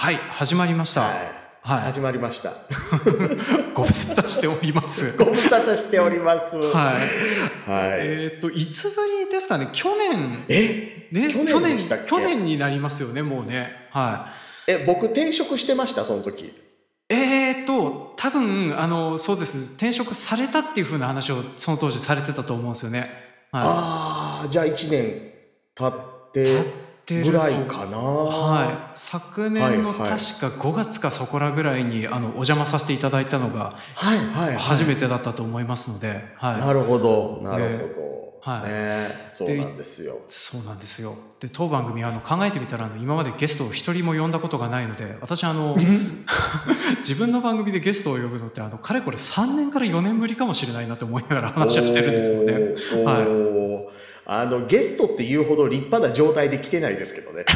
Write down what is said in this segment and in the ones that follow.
はい、始まりました。はい。はい。始まりました。ご無沙汰しております。ご無沙汰しております。ははい。い。えっ、と、いつぶりですかね？去年、え？ね、去年去年になりますよね、もうね。はえ、僕転職してました、その時。い。えっ、と、多分、あの、そうです。転職されたっていう風な話をその当時されてたと思うんですよね。はああ、じゃあ1年経ってい。経ってるぐとらいかな。はい、昨年のはいはい確か5月かそこらぐらいにあのお邪魔させていただいたのがはいはいはい。初めてだったと思いますので、はい、なるほど、なるほど。はいねそうなんですよ。そうなんですよで当番組あの考えてみたらあの今までゲストを一人も呼んだことがないので私あの 自分の番組でゲストを呼ぶのってあのかれこれ3年から4年ぶりかもしれないなと思いながら話をしてるんですよね。おーおーあのゲストっていうほど立派な状態で来てないですけどね。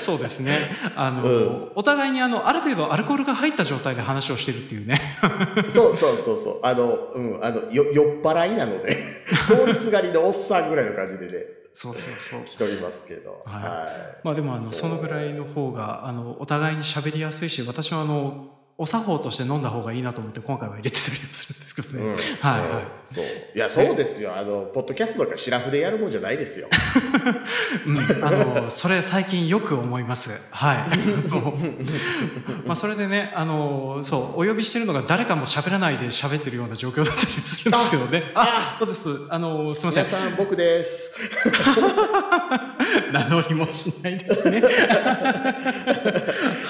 そうですね。あの、うん。お互いにあのある程度アルコールが入った状態で話をしてるっていうね。そうそうそうそう。あの、うん、あの、よ酔っ払いなので、通りすがりのおっさんぐらいの感じでね、そうそうそう。来ておりますけど。はい。はまあでもあのそのぐらいの方があのお互いに喋りやすいし私はあのお作法として飲んだ方がいいなと思って今回は入れてたりはするんですけどい。ね、うんはいはいうんそう。いや、そうですよ。あの、ポッドキャストとかシラフでやるもんじゃないですよ。うん、あのそれ最近よく思いますはい まあそれでねあのそうお呼びしてるのが誰かも喋らないで喋ってるような状況だったりするんですけどねあそうですあのすいません皆さん、僕です。名乗りもしないですね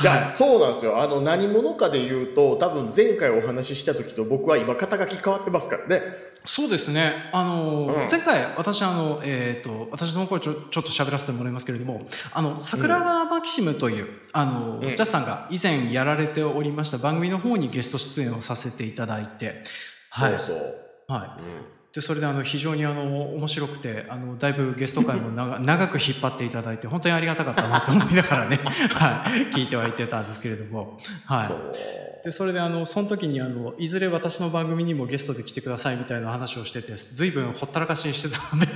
いや、そうなんですよ。あの、何者かで言うと、多分前回お話しした時と僕は今肩書き変わってますからね。そうですね。あの、うん前回、私、あの、えっ、と、私の声ちょ、ちょっと喋らせてもらいますけれども、あの、桜川マキシムという、あの、うんジャスさんが以前やられておりました番組の方にゲスト出演をさせていただいて、はい。そうそう。はうんい。で、それで、あの、非常に、あの、面白くて、あの、だいぶゲスト会も長 長く引っ張っていただいて、本当にありがたかったなと思いながらね、はい、聞いてはいてたんですけれども、はい。でそれであのその時にあのいずれ私の番組にもゲストで来てくださいみたいな話をしてて随分ほったらかしにしてたのでで、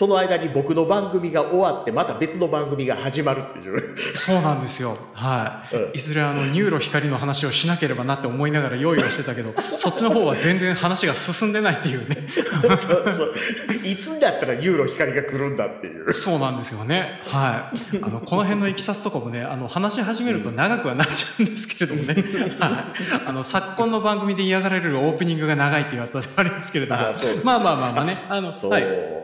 その間に僕の番組が終わって、また別の番組が始まるっていう。そうなんですよ。はい、うん。いずれあの NURO 光の話をしなければなって思いながら用意はしてたけど そっちの方は全然話が進んでないっていうね。そうそう。いつになったら NURO 光が来るんだっていう。そうなんですよね。はい。あのこの辺のいきさつとかもねあの話し始めると長くはなっちゃうんですけれどもね、はい、あの昨今の番組で嫌がられるオープニングが長いっていうやつはありますけれども。まあまあまあまあね。あの。はい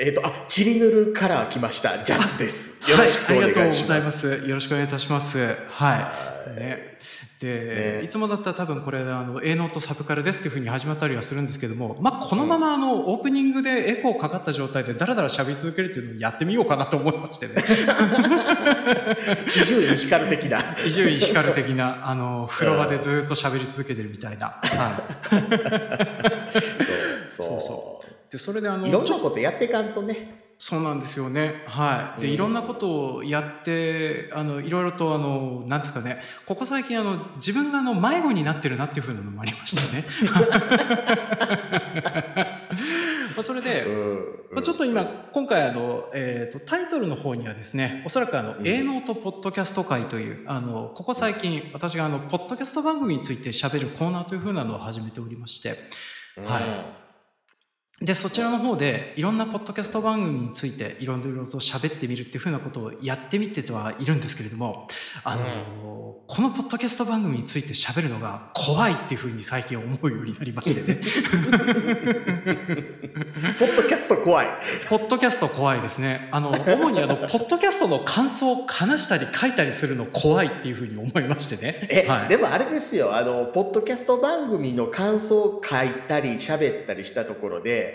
えっ、と、あ、チリヌルカラー来ました。ジャスです。よはいろし、くおありがとう願いしま。ございますす。よろしくお願いいたします。はい。はいね。で、ねいつもだったら多分これあの A ノートサブカルですっていうふうに始まったりはするんですけども、まあこのままあのオープニングでエコーかかった状態でだらだら喋り続けるっていうのをやってみようかなと思いましてね。伊集院光的な。伊集院光的なあの風呂場でずっと喋り続けてるみたいな。はい。そうそうそでそれであのいろんなことやっていかんとね。そうなんですよね。はい。で、うんいろんなことをやって、あの、いろいろと、あの、なんですかね、ここ最近、あの、自分が、あの、迷子になってるなっていうふうなのもありましたね。まあそれで、まあ、ちょっと今、今回、あの、えっ、と、タイトルの方にはですね、おそらく、あの、うん A ノートポッドキャスト会という、あの、ここ最近、私が、あの、ポッドキャスト番組について喋るコーナーというふうなのを始めておりまして、はいで、そちらの方でいろんなポッドキャスト番組についていろいろと喋ってみるっていうふうなことをやってみてはいるんですけれども、あの、このポッドキャスト番組について喋るのが怖いっていうふうに最近思うようになりましてね。ポッドキャスト怖い。ポッドキャスト怖いですね。あの、主にあの、ポッドキャストの感想を話したり書いたりするの怖いっていうふうに思いましてね。え、はい。でもあれですよ、あの、ポッドキャスト番組の感想を書いたり喋ったりしたところで、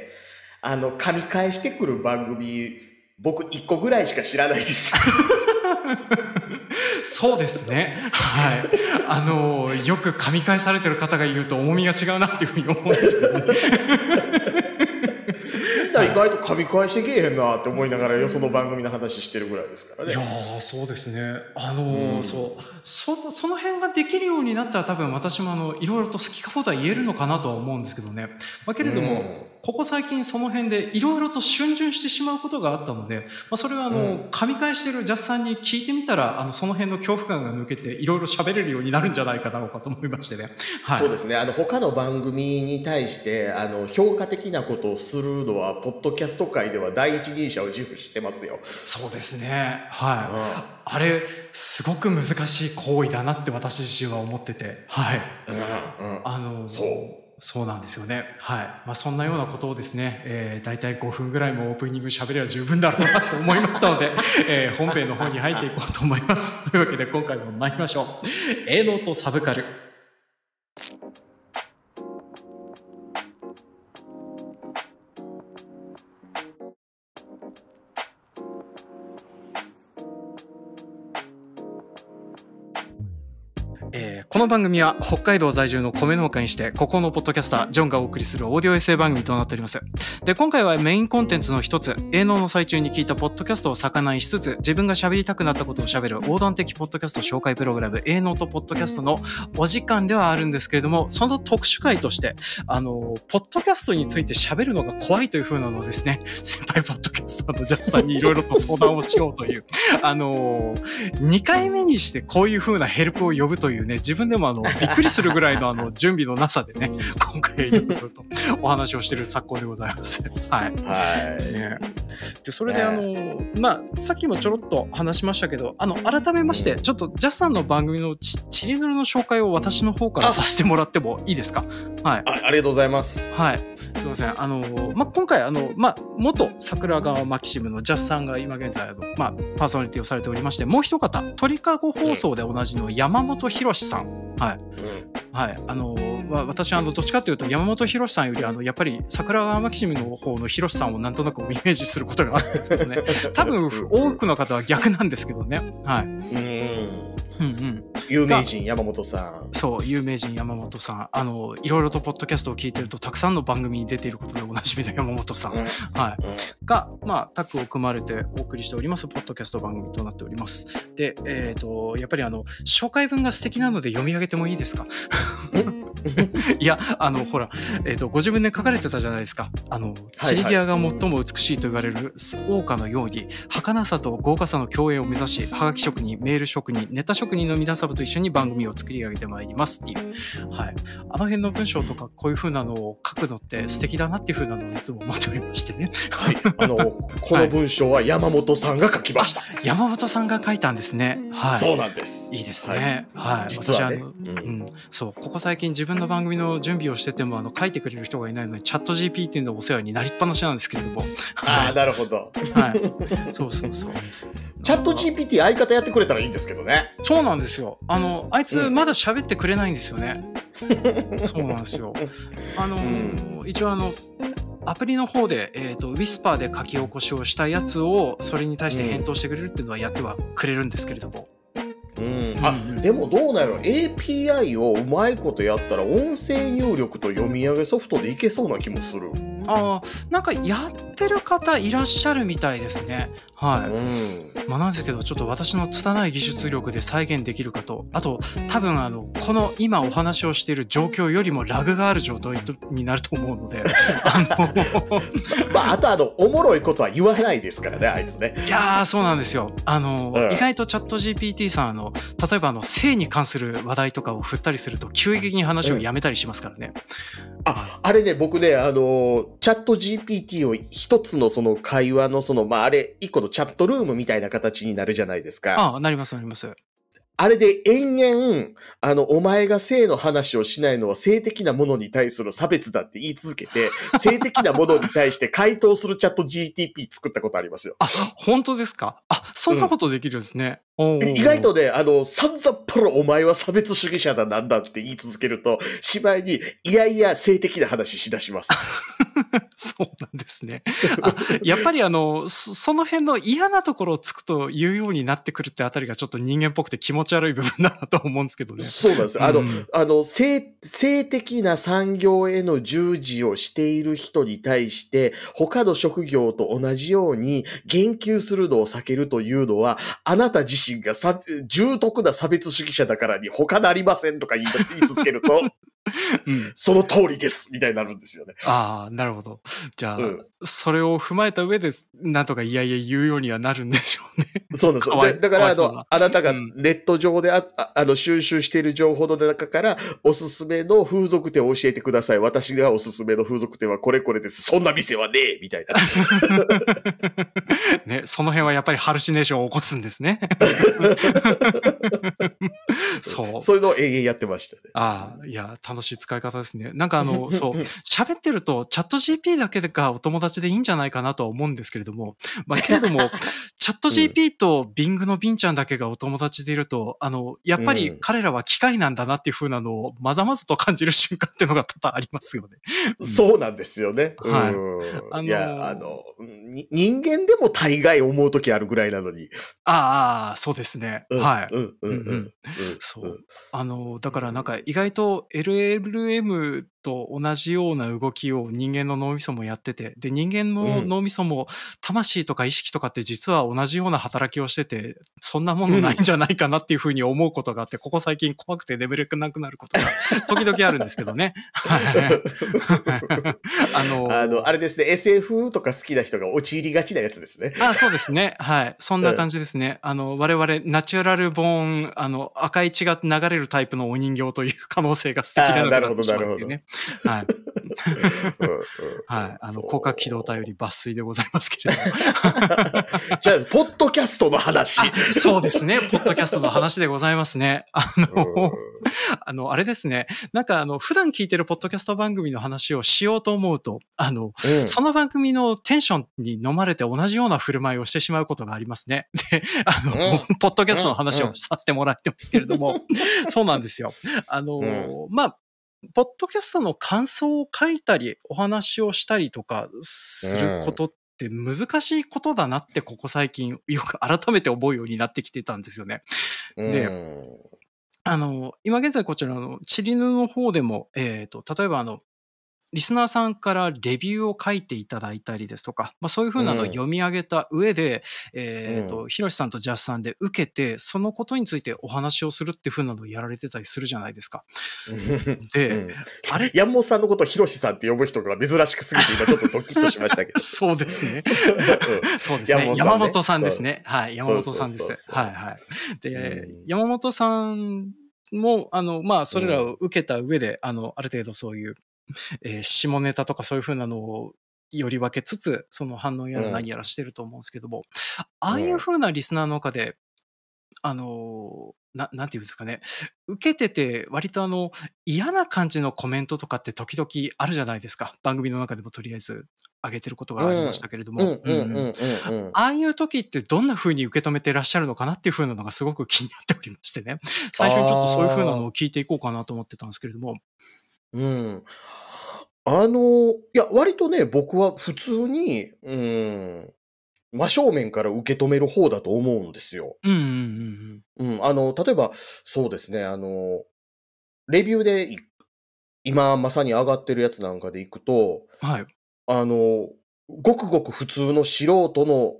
あの、噛み返してくる番組、僕一個ぐらいしか知らないです。そうですね。はい。あの、よく噛み返されてる方がいると重みが違うなっていうふうに思うんですけどね。意外と噛み返してけえへんなって思いながらよその番組の話してるぐらいですからねいや。ーそうですね。あのーうんそうそその辺ができるようになったら多分私もあのいろいろと好きか放題言えるのかなとは思うんですけどね。まあ、けれども、ここ最近その辺でいろいろと逡巡してしまうことがあったので、まあ、それはあの、うん、噛み返してるジャスさんに聞いてみたら、あの、その辺の恐怖感が抜けていろいろ喋れるようになるんじゃないかだろうかと思いましてね。はい。そうですね。あの、他の番組に対して、あの、評価的なことをするのは、ポッドキャスト界では第一人者を自負してますよ。そうですね。はい。うんあれすごく難しい行為だなって私自身は思っててはい、うんうん、あのそうそうなんですよね。はい。まあ、そんなようなことをですね、えー、大体5分ぐらいもオープニング喋れば十分だろうなと思いましたので、えー、本編の方に入っていこうと思います。というわけで今回も参りましょう。営農とサブカル。この番組は北海道在住の米農家にして、ここのポッドキャスター、ジョンがお送りするオーディオエッセイ番組となっております。で、今回はメインコンテンツの一つ、営農の最中に聞いたポッドキャストを魚にしつつ、自分が喋りたくなったことを喋る横断的ポッドキャスト紹介プログラム、営農とポッドキャストのお時間ではあるんですけれども、その特殊会として、あの、ポッドキャストについて喋るのが怖いという風なのですね、先輩ポッドキャスターのジャスさんにいろいろと相談をしようという、あの、2回目にしてこういう風なヘルプを呼ぶというね、自分でもあの、びっくりりするぐらいのあの準備のなさでね、今回いろいろとお話をしている昨今でございます。はい。はい。ね、で、それであの、まあ、さっきもちょろっと話しましたけど、あの、改めまして、ちょっとジャスさんの番組のちチリヌルの紹介を私の方からさせてもらってもいいですか？はい。あありがとうございます。はい。すいません。あの、まあ、今回、あの、まあ、元桜川マキシムのジャスさんが今現在、あの、まあ、パーソナリティをされておりまして、もう一方、鳥かご放送で同じの山本博さん。はい。はい。あの、私、あの、どっちかというと、山本博さんより、あの、やっぱり、桜川マキシムの方の博さんをなんとなくイメージすることがあるんですけどね。多分、多くの方は逆なんですけどね。はい。うん。うんうん。有名人山本さん。そう、有名人山本さん。あの、いろいろとポッドキャストを聞いてると、たくさんの番組に出ていることでおなじみの山本さん。うん、はい。うん、が、まあ、タッグを組まれてお送りしております、ポッドキャスト番組となっております。で、えっ、ー、と、やっぱりあの、紹介文が素敵なので読み上げてもいいですか？いや、あの、ほら、えっ、ー、と、ご自分で書かれてたじゃないですか。あの、散り際が最も美しいと言われる桜花のように、儚さと豪華さの共演を目指し、はがき職人、メール職人、ネタ職人の皆様と一緒に番組を作り上げてまいりますっていう。はい。あの辺の文章とか、こういう風なのを書くのって素敵だなっていう風なのをいつも思っておりましてね。はい。あの、この文章は山本さんが書きました。はい、山本さんが書いたんですね。はい。そうなんです。いいですね。はい。はい、実は、ね、私あの、うん、うん、そう、ここ最近自分の番組の準備をしてても、あの、書いてくれる人がいないので、チャット GPT のお世話になりっぱなしなんですけれども。ああ、なるほど。はい。そうそうそう。チャット GPT 相方やってくれたらいいんですけどね。そうなんですよ。あの、あいつまだ喋ってくれないんですよね。そうなんですよ。あの、うん、一応あの、アプリの方で、えっ、ー、と、ウィスパーで書き起こしをしたやつを、それに対して返答してくれるっていうのはやってはくれるんですけれども。うん、あ、うん、でもどうなんやろ API をうまいことやったら音声入力と読み上げソフトでいけそうな気もする。ああ、なんかやってる方いらっしゃるみたいですね。はい。うん、まあなんですけど、ちょっと私の拙い技術力で再現できるかと、あと、多分あの、この今お話をしている状況よりもラグがある状態になると思うので、あのまあ、あとあの、おもろいことは言わないですからね、あいつね。いやー、そうなんですよ。あの、うん、意外とチャット GPT さん、あの、例えばあの、性に関する話題とかを振ったりすると、急激に話をやめたりしますからね。うん、あ、あれね、僕ね、あの、チャット GPT を一つのその会話のその、まあ、あれ、一個のチャットルームみたいな形になるじゃないですか。ああ、なります、なります。あれで延々、あの、お前が性の話をしないのは性的なものに対する差別だって言い続けて、性的なものに対して回答するチャット GTP 作ったことありますよ。あ、本当ですか？あ、そんなことできるんですね。うん、意外とね、あの、さんざっぱらお前は差別主義者だなんだって言い続けると、しまいに、いやいや性的な話しだします。そうなんですね。やっぱりあの、その辺の嫌なところをつくと言うようになってくるってあたりがちょっと人間っぽくて気持ち悪い部分だなと思うんですけどね。そうなんです。あの、うん、あの、性、性的な産業への従事をしている人に対して、他の職業と同じように言及するのを避けるというのは、あなた自身がさ重篤な差別主義者だからに他なりませんとか言い続けると、うん。その通りですみたいになるんですよね。ああ、なるほど。じゃあ、うんそれを踏まえた上で、なんとかいやいや言うようにはなるんでしょうね。そうなんですだから、あの、あなたがうんネット上であ、ああの収集している情報の中から、おすすめの風俗店を教えてください。私がおすすめの風俗店はこれこれです。そんな店はねえみたいな。ね、その辺はやっぱりハルシネーションを起こすんですね。そう。そういうのを永遠やってましたね。ああ、いや、楽しい使い方ですね。なんかあの、そう、喋ってると、チャット GP だけがお友達でいいんじゃないかなとは思うんですけれども、まあ、けれども、チャット GP と Bing のビンちゃんだけがお友達でいると、あの、やっぱりうん彼らは機械なんだなっていう風なのをまざまざと感じる瞬間っていうのが多々ありますよね。うんそうなんですよね。はいうんあのーいや、あの、に人間でも大概思うときあるぐらいなのに。ああ、そうですね。うんはい。うんうんうんそう。あの、だからなんか意外と LLM と同じような動きを人間の脳みそもやってて、で、人間のうん脳みそも魂とか意識とかって実は同じような働きをしてて、そんなものないんじゃないかなっていうふうに思うことがあって、ここ最近怖くてレベルがなくなることが時々あるんですけどね。はい。あの、あの、あれですね、SF とか好きな人が陥りがちなやつですね。あそうですね。はい。そんな感じですね。あの、我々、ナチュラルボーン、あの、赤い血が流れるタイプのお人形という可能性が素敵なのあーなるほどがってしまうっていうね。はい。うんうんはい。あの、そう広角機動隊より抜粋でございますけれども。じゃあ、ポッドキャストの話。あそうですね。ポッドキャストの話でございますね。あうんの、あの、あれですね。なんか、あの、普段聞いてるポッドキャスト番組の話をしようと思うと、あの、うんその番組のテンションに飲まれて同じような振る舞いをしてしまうことがありますね。で、あの、うんポッドキャストの話うんをさせてもらってますけれども、そうなんですよ。あの、うまあ、ポッドキャストの感想を書いたり、お話をしたりとかすることって難しいことだなって、ここ最近よく改めて思うようになってきてたんですよね。でうんあの、今現在こちらのチリヌの方でも、えっ、と、例えばあの、リスナーさんからレビューを書いていただいたりですとか、まあそういうふうなのをうん読み上げた上で、えっ、と、ヒロシさんとジャスさんで受けて、そのことについてお話をするっていうふうなのをやられてたりするじゃないですか。で、うんあれ？山本さんのことをヒロシさんって呼ぶ人が珍しくすぎて今ちょっとドキッとしましたけど。そうですね。うんそうですね。山山本本ささんですね。はい。山本さんです。そうそうそうそうはいはい。で、うん山本さんも、あの、まあ、それらを受けた上で、あの、ある程度そういう、えー下ネタとかそういうふうなのを、より分けつつ、その反応やら何やらしてると思うんですけども、ああいうふうなリスナーの中で、あの、な、なんていうんですかね、受けてて、割とあの、嫌な感じのコメントとかって時々あるじゃないですか。番組の中でもとりあえず上げてることがありましたけれども。ああいう時ってどんな風に受け止めてらっしゃるのかなっていう風なのがすごく気になっておりましてね。最初にちょっとそういう風なのを聞いていこうかなと思ってたんですけれども。うん。あの、いや、割とね、僕は普通に、うん、真正面から受け止める方だと思うんですよ。うんうんうんうん、あの、例えば、そうですね、あの、レビューでい今まさに上がってるやつなんかでいくと、うん。はい。あの、ごくごく普通の素人の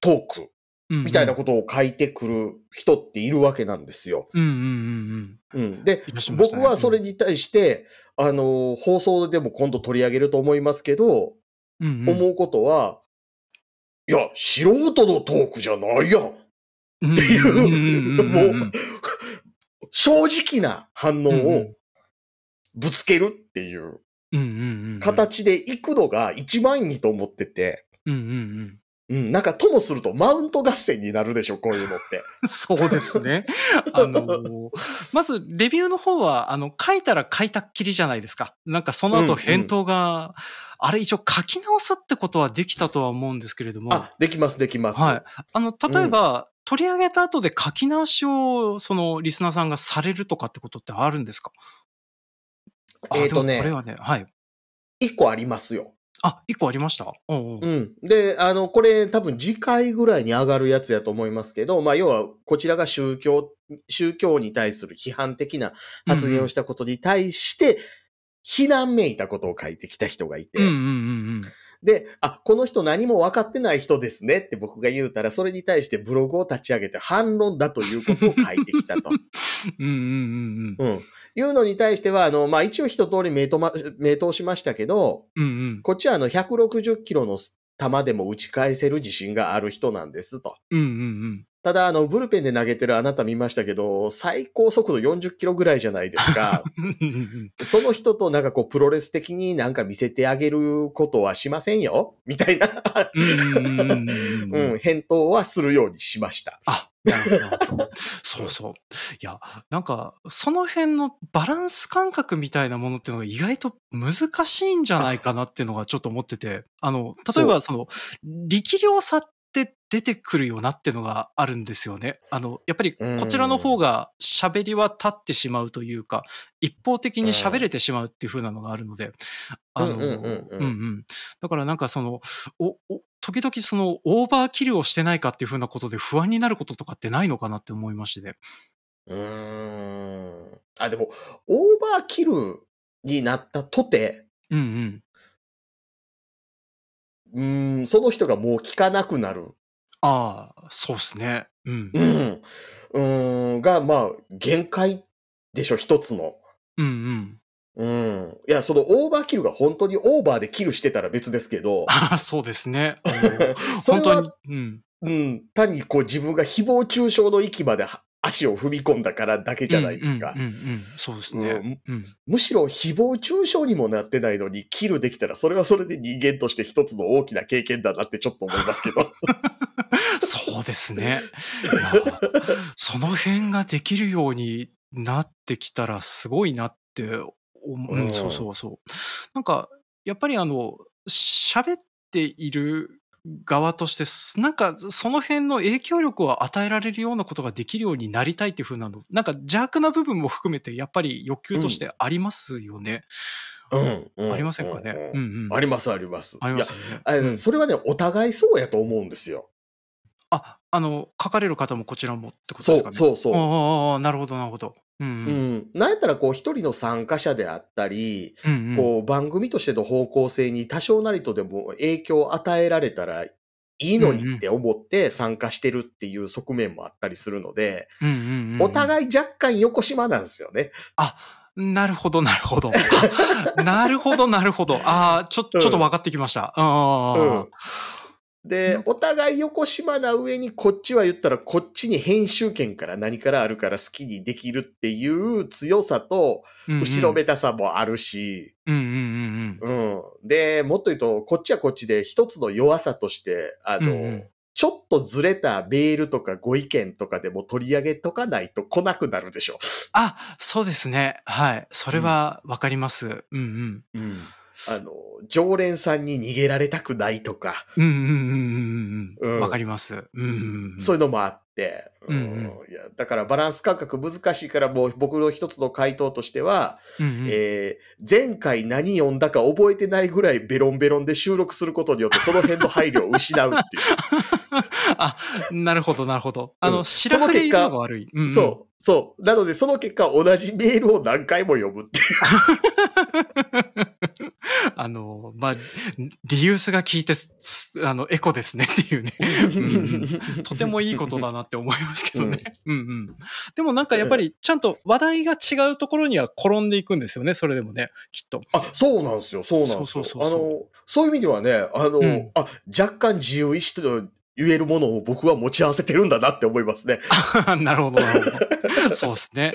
トークみたいなと。ことを書いてくる人っているわけなんですよ。うんうんうんうん、で、僕はそれに対して、あの、放送でも今度取り上げると思いますけど、うん。うんうん、思うことは、いや、素人のトークじゃないやん。うんっていうもう正直な反応をぶつけるっていう。形でいくのが一番いいと思ってて、うんうんうん、なんかともするとマウント合戦になるでしょ、こういうのって。うん。そうですね。あのーまず、レビューの方は、あの、書いたら書いたっきりじゃないですか。なんかそのうんうん後返答が、あれ一応書き直すってことはできたとは思うんですけれども。あ、できます、できます。はい。あの、例えば、取り上げた後で書き直しを、その、リスナーさんがされるとかってことってあるんですか？あえーとねこれはね、はい。一個ありますよ。あ、一個ありました？おうん。で、あの、これ多分次回ぐらいに上がるやつやと思いますけど、まあ、要は、こちらが宗教、宗教に対する批判的な発言をしたことに対して、非難めいたことを書いてきた人がいて、うんうんうんで、あ、この人何も分かってない人ですねって僕が言うたら、それに対してブログを立ち上げて反論だということを書いてきたと。うんうんうんうん。いうのに対しては、あの、まあ、一応一通り名答ま、名答しましたけど、うん。うんうん。こっちはあの、160キロの球でも打ち返せる自信がある人なんですと。うんうんうん。ただ、あの、ブルペンで投げてるあなた見ましたけど、最高速度40キロぐらいじゃないですか。その人となんかこう、プロレス的になんか見せてあげることはしませんよみたいな、うん、返答はするようにしました。あ、なるほど。そうそう。いや、なんか、その辺のバランス感覚みたいなものっていうのが意外と難しいんじゃないかなっていうのがちょっと思ってて、あの、例えばその、力量差って出てくるよなっていうのがあるんですよね。あの、やっぱりこちらの方が喋りは立ってしまうというか、一方的に喋れてしまうっていう風なのがあるので、あの、うんうん。だからなんかその、お、お、時々そのオーバーキルをしてないかっていう風なことで不安になることとかってないのかなって思いましてね。うーん。あ、でも、オーバーキルになったとて、うんうん。うーん、その人がもう聞かなくなる。ああ、そうっすね。うん。うん。うーん、が、まあ、限界でしょ、一つの。うんうん。うん。いや、そのオーバーキルが本当にオーバーでキルしてたら別ですけど、ああ、そうですね。本当には、、うん。うん、単にこう自分が誹謗中傷の域までは足を踏み込んだからだけじゃないですかうん。うんうんうん、そうですね。うん。むしろ誹謗中傷にもなってないのに、キルできたら、それはそれで人間として一つの大きな経験だなってちょっと思いますけど。そうですね。その辺ができるようになってきたらすごいなって思う。うん、うんそうそうそう。なんか、やっぱりあの、喋っている側として、すなんかその辺の影響力を与えられるようなことができるようになりたいっていう風なの、なんか邪悪な部分も含めてやっぱり欲求としてありますよね。うん。うんありませんかね。ううんんうん。あります、あります。ありますよね。いやあうんそれはね、お互いそうやと思うんですよ。あ、あの、書かれる方もこちらもってことですかね？そうそう。ああ、なるほど、なるほど。うんううん。ん。なんやったら、こう、一人の参加者であったり、うんうんこう、番組としての方向性に多少なりとでも影響を与えられたらいいのにって思って参加してるっていう側面もあったりするので、うんうんうんうんお互い若干横島なんですよね。あ、なるほど、なるほど。あなるほど、なるほど。ああ、ちょ、ちょっと分かってきました。あうんあ、で、お互い横島な上にこっちは言ったらこっちに編集権から何からあるから好きにできるっていう強さとうんうん後ろめたさもあるし、うんうんうんうん。うん。で、もっと言うと、こっちはこっちで一つの弱さとして、あの、うんうんちょっとずれたメールとかご意見とかでも取り上げとかないと来なくなるでしょ。あ、そうですね。はい。それは分かります。うんうん。うん。あの、常連さんに逃げられたくないとか、うんうんうんうんうんう。うんかります。うんうんうん。そういうのもあって、うんうんいやだからバランス感覚難しいからもう僕の一つの回答としては、うんうんえー前回何読んだか覚えてないぐらいベロンベロンで収録することによってその辺の配慮を失うっていう。あ、なるほど、なるほど。あの、うん白くでのが悪い。うんうんそう、そう。なのでその結果同じメールを何回も読むっていう。あの、まあ、リユースが効いてあの、エコですねっていうね。うんとてもいいことだなって思いますけどね。うんうん。でもなんかやっぱりちゃんと話題が違うところには転んでいくんですよね、それでもね、きっと。あ、そうなんですよ、そうなんですよ。そうそうそうそうあの、そういう意味ではね、あの、うんあ、若干自由意志と言えるものを僕は持ち合わせてるんだなって思いますね。なるほど、なるほど。そうですね。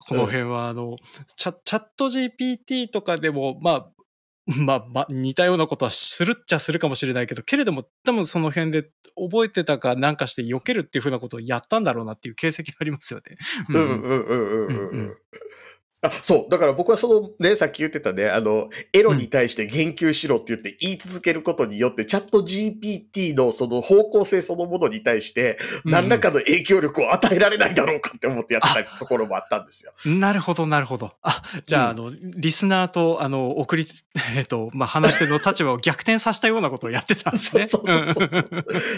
この辺は、あの、チャチャット GPT とかでも、まあ、まあ、まあ、似たようなことはするっちゃするかもしれないけど、けれども、多分その辺で覚えてたかなんかして避けるっていうふうなことをやったんだろうなっていう形跡がありますよね。うんうんうんうんうんうんううんん。あ、そう。だから僕はそのね、さっき言ってたね、あの、エロに対して言及しろって言って言い続けることによって、チャット GPT のその方向性そのものに対して、何らかの影響力を与えられないだろうかって思ってやってたところもあったんですよ。なるほど、なるほど。あ、じゃあ、うんあの、リスナーと、あの、送り、えっと、まあ、話し手の立場を逆転させたようなことをやってたんですね。そうそうそうそう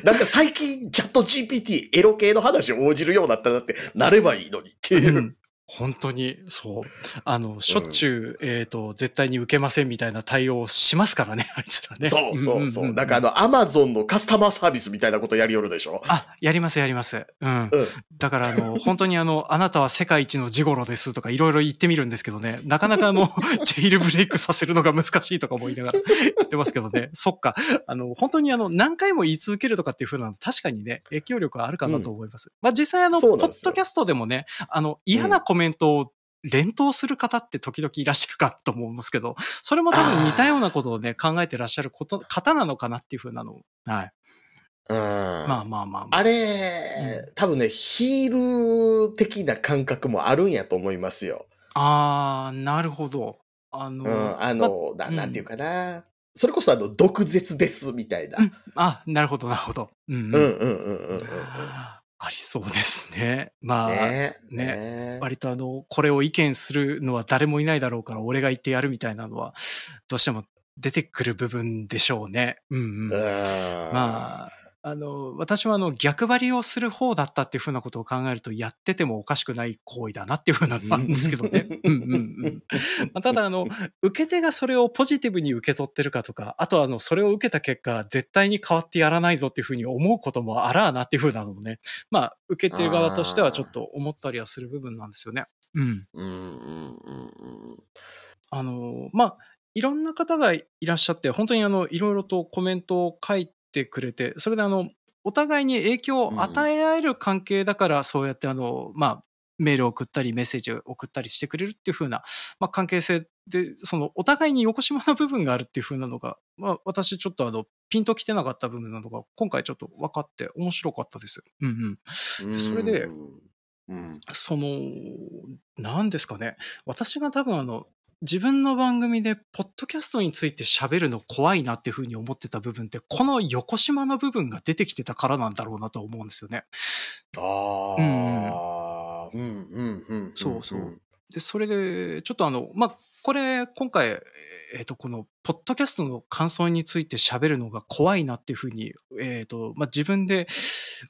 なんか最近、チャット GPT エロ系の話を応じるようになったなってなればいいのにっていうう。ん本当に、そう。あの、しょっちゅう、えっ、と、絶対に受けませんみたいな対応をしますからね、あいつらね。そうそうそう。んんんだからあの、アマゾンのカスタマーサービスみたいなことやりよるでしょ？あ、やります、やります。うん。うん。だから、あの、本当にあの、あなたは世界一のジゴロですとかいろいろ言ってみるんですけどね、なかなかあの、ジェイルブレイクさせるのが難しいとか思いながら言ってますけどね、そっか。あの、本当にあの、何回も言い続けるとかっていう風なの、確かにね、影響力はあるかなと思います。まあ実際あの、ポッドキャストでもね、あの、嫌なコメントを連投する方って時々いらっしゃるかと思いますけど、それも多分似たようなことをね、考えてらっしゃること、方なのかなっていう風なのを。はい。うん。まあまあまあまあ。あれ、多分ね、ヒール的な感覚もあるんやと思いますよ。あー、なるほど。あの、うん。あの、なうんなんていうかな。それこそあの、毒舌ですみたいな。うんあ、なるほど、なるほど。うん、うんうんうんうんうん。ありそうですね。まあ、ねねね割とあの、これを意見するのは誰もいないだろうから、俺が言ってやるみたいなのは、どうしても出てくる部分でしょうね。うんうん。うん。まあ、あの、私はあの、逆張りをする方だったっていうふうなことを考えると、やっててもおかしくない行為だなっていうふうなのもあるんですけどね。うんうんうん。まあ、ただ、あの、受け手がそれをポジティブに受け取ってるかとか、あとはあの、それを受けた結果、絶対に変わってやらないぞっていうふうに思うこともあらあなっていうふうなのもね、まあ、受けてる側としてはちょっと思ったりはする部分なんですよね。うん。うんうんうんあの、まあ、いろんな方がいらっしゃって、本当にあの、いろいろとコメントを書いてくれて、それであの、お互いに影響を与え合える関係だから、そうやってあの、まあ、メールを送ったり、メッセージを送ったりしてくれるっていう風な、まあ、関係性で、その、お互いに横島な部分があるっていう風なのが、まあ、私ちょっとあの、ピンときてなかった部分なのが、今回ちょっと分かって面白かったです。うんうん。うん。でそれでうん、その、何ですかね。私が多分あの、自分の番組で、ポッドキャストについて喋るの怖いなっていうふうに思ってた部分って、この横島の部分が出てきてたからなんだろうなと思うんですよね。ああ、うん、うん、うん。そうそう。で、それで、ちょっとあの、まあ、これ、今回、えっ、と、この、ポッドキャストの感想について喋るのが怖いなっていうふうに、えっ、と、まあ、自分で、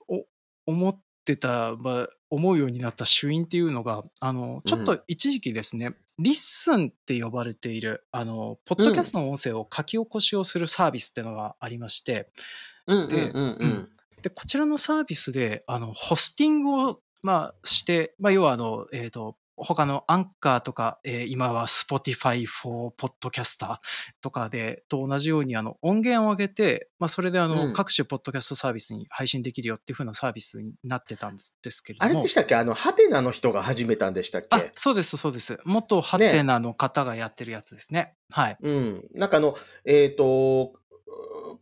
お、思ってた、まあ、思うようになった主因っていうのが、あの、ちょっと一時期ですね、 LISTEN って呼ばれている、あの、ポッドキャストの音声を書き起こしをするサービスっていうのがありまして、うん、でこちらのサービスで、あの、ホスティングを、まあ、して、まあ、要は、あの、えっ、と、他のアンカーとか、えー今は Spotify for Podcaster とかで、と同じように、あの、音源を上げて、まあ、それで、あの、うん各種ポッドキャストサービスに配信できるよっていう風なサービスになってたんですけれども。あれでしたっけ？あの、ハテナの人が始めたんでしたっあけ、そうです、そうです。元ハテナの方がやってるやつですね。はい。うん。なんかあの、えっ、と、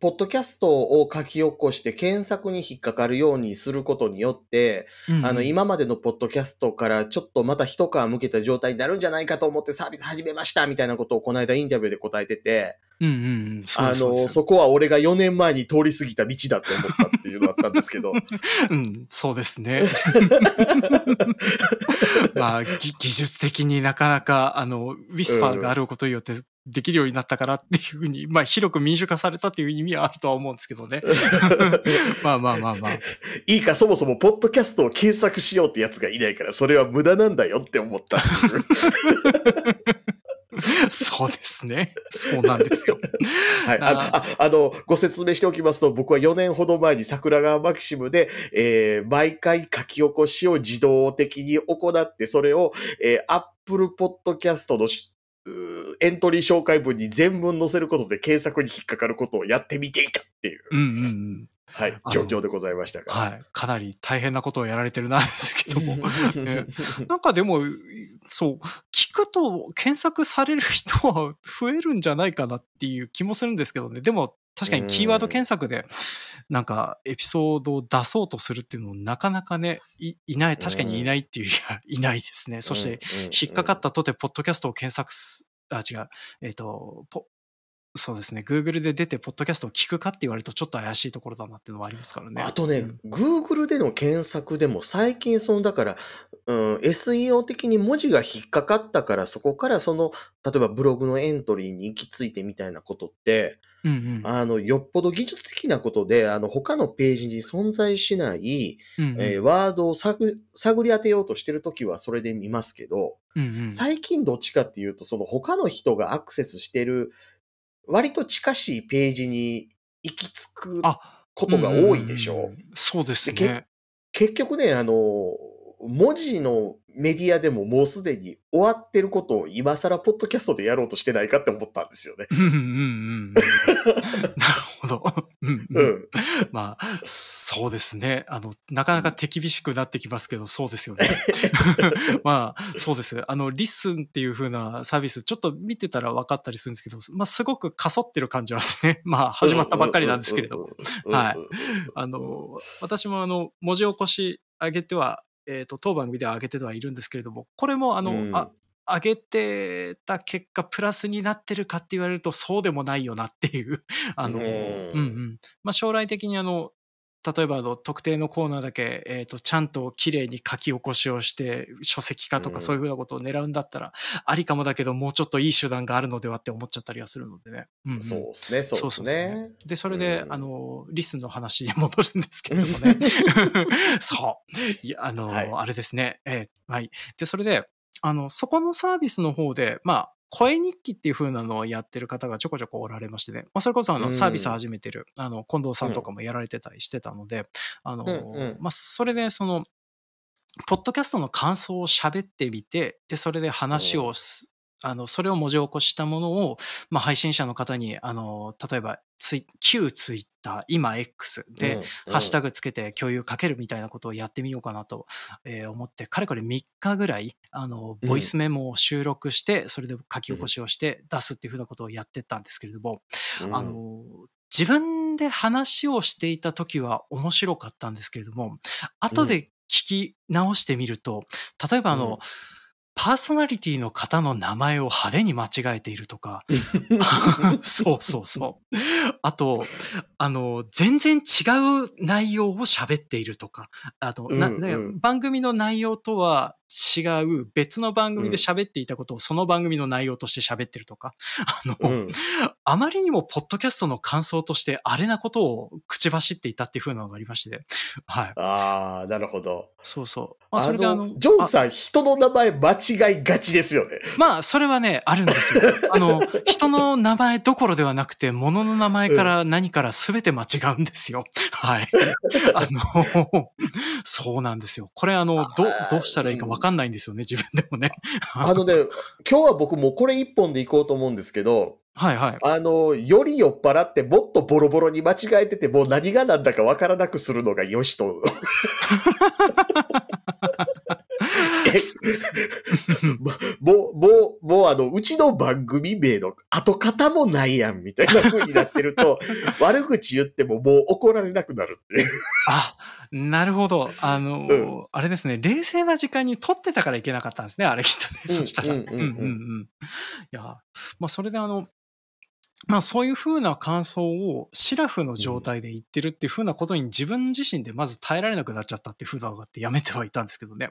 ポッドキャストを書き起こして検索に引っかかるようにすることによって、うんうん。あの、今までのポッドキャストからちょっとまた一皮向けた状態になるんじゃないかと思ってサービス始めましたみたいなことをこの間インタビューで答えてて、うんうんあの、す。そこは俺が4年前に通り過ぎた道だって思ったっていうのがあったんですけど、うん、そうですね。まあ、ぎ技術的になかなか、あの、ウィスパーがあることによってできるようになったからっていうふうに、まあ、広く民主化されたっていう意味はあるとは思うんですけどね。まあまあまあまあ。いいか、そもそもポッドキャストを検索しようってやつがいないから、それは無駄なんだよって思った。そうですね。そうなんですよ。はい。あああの、ご説明しておきますと、僕は4年ほど前に桜川マキシムで、えー毎回書き起こしを自動的に行って、それを、えー、Apple Podcast のエントリー紹介文に全文載せることで検索に引っかかることをやってみていたっていう、うんうんうん。はい状況でございましたが。はい。かなり大変なことをやられてるなんですけども。ね なんかでも、そう、聞くと検索される人は増えるんじゃないかなっていう気もするんですけどね。でも、確かにキーワード検索で、なんかエピソードを出そうとするっていうのもなかなかね、いいない、確かにいないっていう、いないですね。そして、引っかかったとて、ポッドキャストを検索す、あ、違う、えっ、と、ポそうですね、Google で出て、ポッドキャストを聞くかって言われると、ちょっと怪しいところだなっていうのはありますからね。あとね、うん。Google での検索でも最近その、だから、うん、SEO 的に文字が引っかかったから、そこからその、例えばブログのエントリーに行き着いてみたいなことって、うんうん。あの、よっぽど技術的なことで、あの、他のページに存在しない、うんうんえーワードを探探り当てようとしてるときはそれで見ますけど、うんうん最近どっちかっていうと、その他の人がアクセスしてる、割と近しいページに行き着くあことが多いでしょう。んんんそうですでね。結局ね、あの、文字のメディアでももうすでに終わってることを今更ポッドキャストでやろうとしてないかって思ったんですよね。うんうんうんうん。なるほど。うんううんん。まあ、そうですね。あの、なかなか手厳しくなってきますけど、そうですよね。まあ、そうです。あの、 LISTEN っていう風なサービス、ちょっと見てたら分かったりするんですけど、まあ、すごく過疎ってる感じはですね。まあ、始まったばっかりなんですけれども。うん。はいうん。あの、私もあの、文字起こし上げては、えっ、と、当番組では上げてはいるんですけれども、これもあの、うんあ、上げてた結果、プラスになってるかって言われると、そうでもないよなっていう、あの、うんうんうん。まあ、将来的にあの、例えばあの特定のコーナーだけ、えー、とちゃんときれいに書き起こしをして書籍化とうんかそういうふうなことを狙うんだったら、ありかもだけどもうちょっといい手段があるのではって思っちゃったりはするのでね。うんうんそうですね、そうですね。で、それで、うんあの、リスンの話に戻るんですけれどもね。そう。いや、あの、はいあれですね。えーはい。で、それで、あの、そこのサービスの方で、まあ、声日記っていう風なのをやってる方がちょこちょこおられましてね。まあ、それこそあの、うん。サービス始めてる、あの、近藤さんとかもやられてたりしてたので、あの、まあ、それで、その、ポッドキャストの感想を喋ってみて、で、それで話をす、あの、それを文字起こしたものを、まあ、配信者の方に、あの、例えば、ツイ、旧ツイッター、今 X で、うん、ハッシュタグ。グつけて共有かけるみたいなことをやってみようかなと、えー思って、かれこれ3日ぐらい、あの、うん。ボイスメモを収録して、それで書き起こしをして出すっていうふうなことをやってたんですけれども、あの、自分で話をしていた時は面白かったんですけれども、後で聞き直してみると、例えばあの、うんパーソナリティの方の名前を派手に間違えているとか、そうそうそう。あと、あの、全然違う内容を喋っているとか、あと、なうんうん。ね番組の内容とは違う別の番組で喋っていたことをその番組の内容として喋ってるとか、あの、うんあまりにもポッドキャストの感想としてあれなことを口走っていたっていう風なのがありまして、はい。ああ、なるほど。そうそう。まあ、あそれであの、の、ジョンさん、人の名前間違いがちですよね。まあ、それはね、あるんですよ。あの、人の名前どころではなくて、物の名前から何から全て間違うんですよ。はい。あの、そうなんですよ。これあの、ど、どうしたらいいかわかんないんですよね、自分でもね。あのね、今日は僕もうこれ一本でいこうと思うんですけど、はいはい。あの、より酔っ払ってもっとボロボロに間違えてて、もう何が何だかわからなくするのがよしと。えもう、もう、もうあの、うちの番組名の後方もないやん、みたいな風になってると、悪口言ってももう怒られなくなるっていう。あ、なるほど。あの、うんあれですね、冷静な時間に撮ってたからいけなかったんですね、あれきっとね。うんそしたら。うんうんうんん。いや、まあそれであの、まあそういう風な感想をシラフの状態で言ってるっていう風なことに自分自身でまず耐えられなくなっちゃったっていう風なのがあってやめてはいたんですけどね。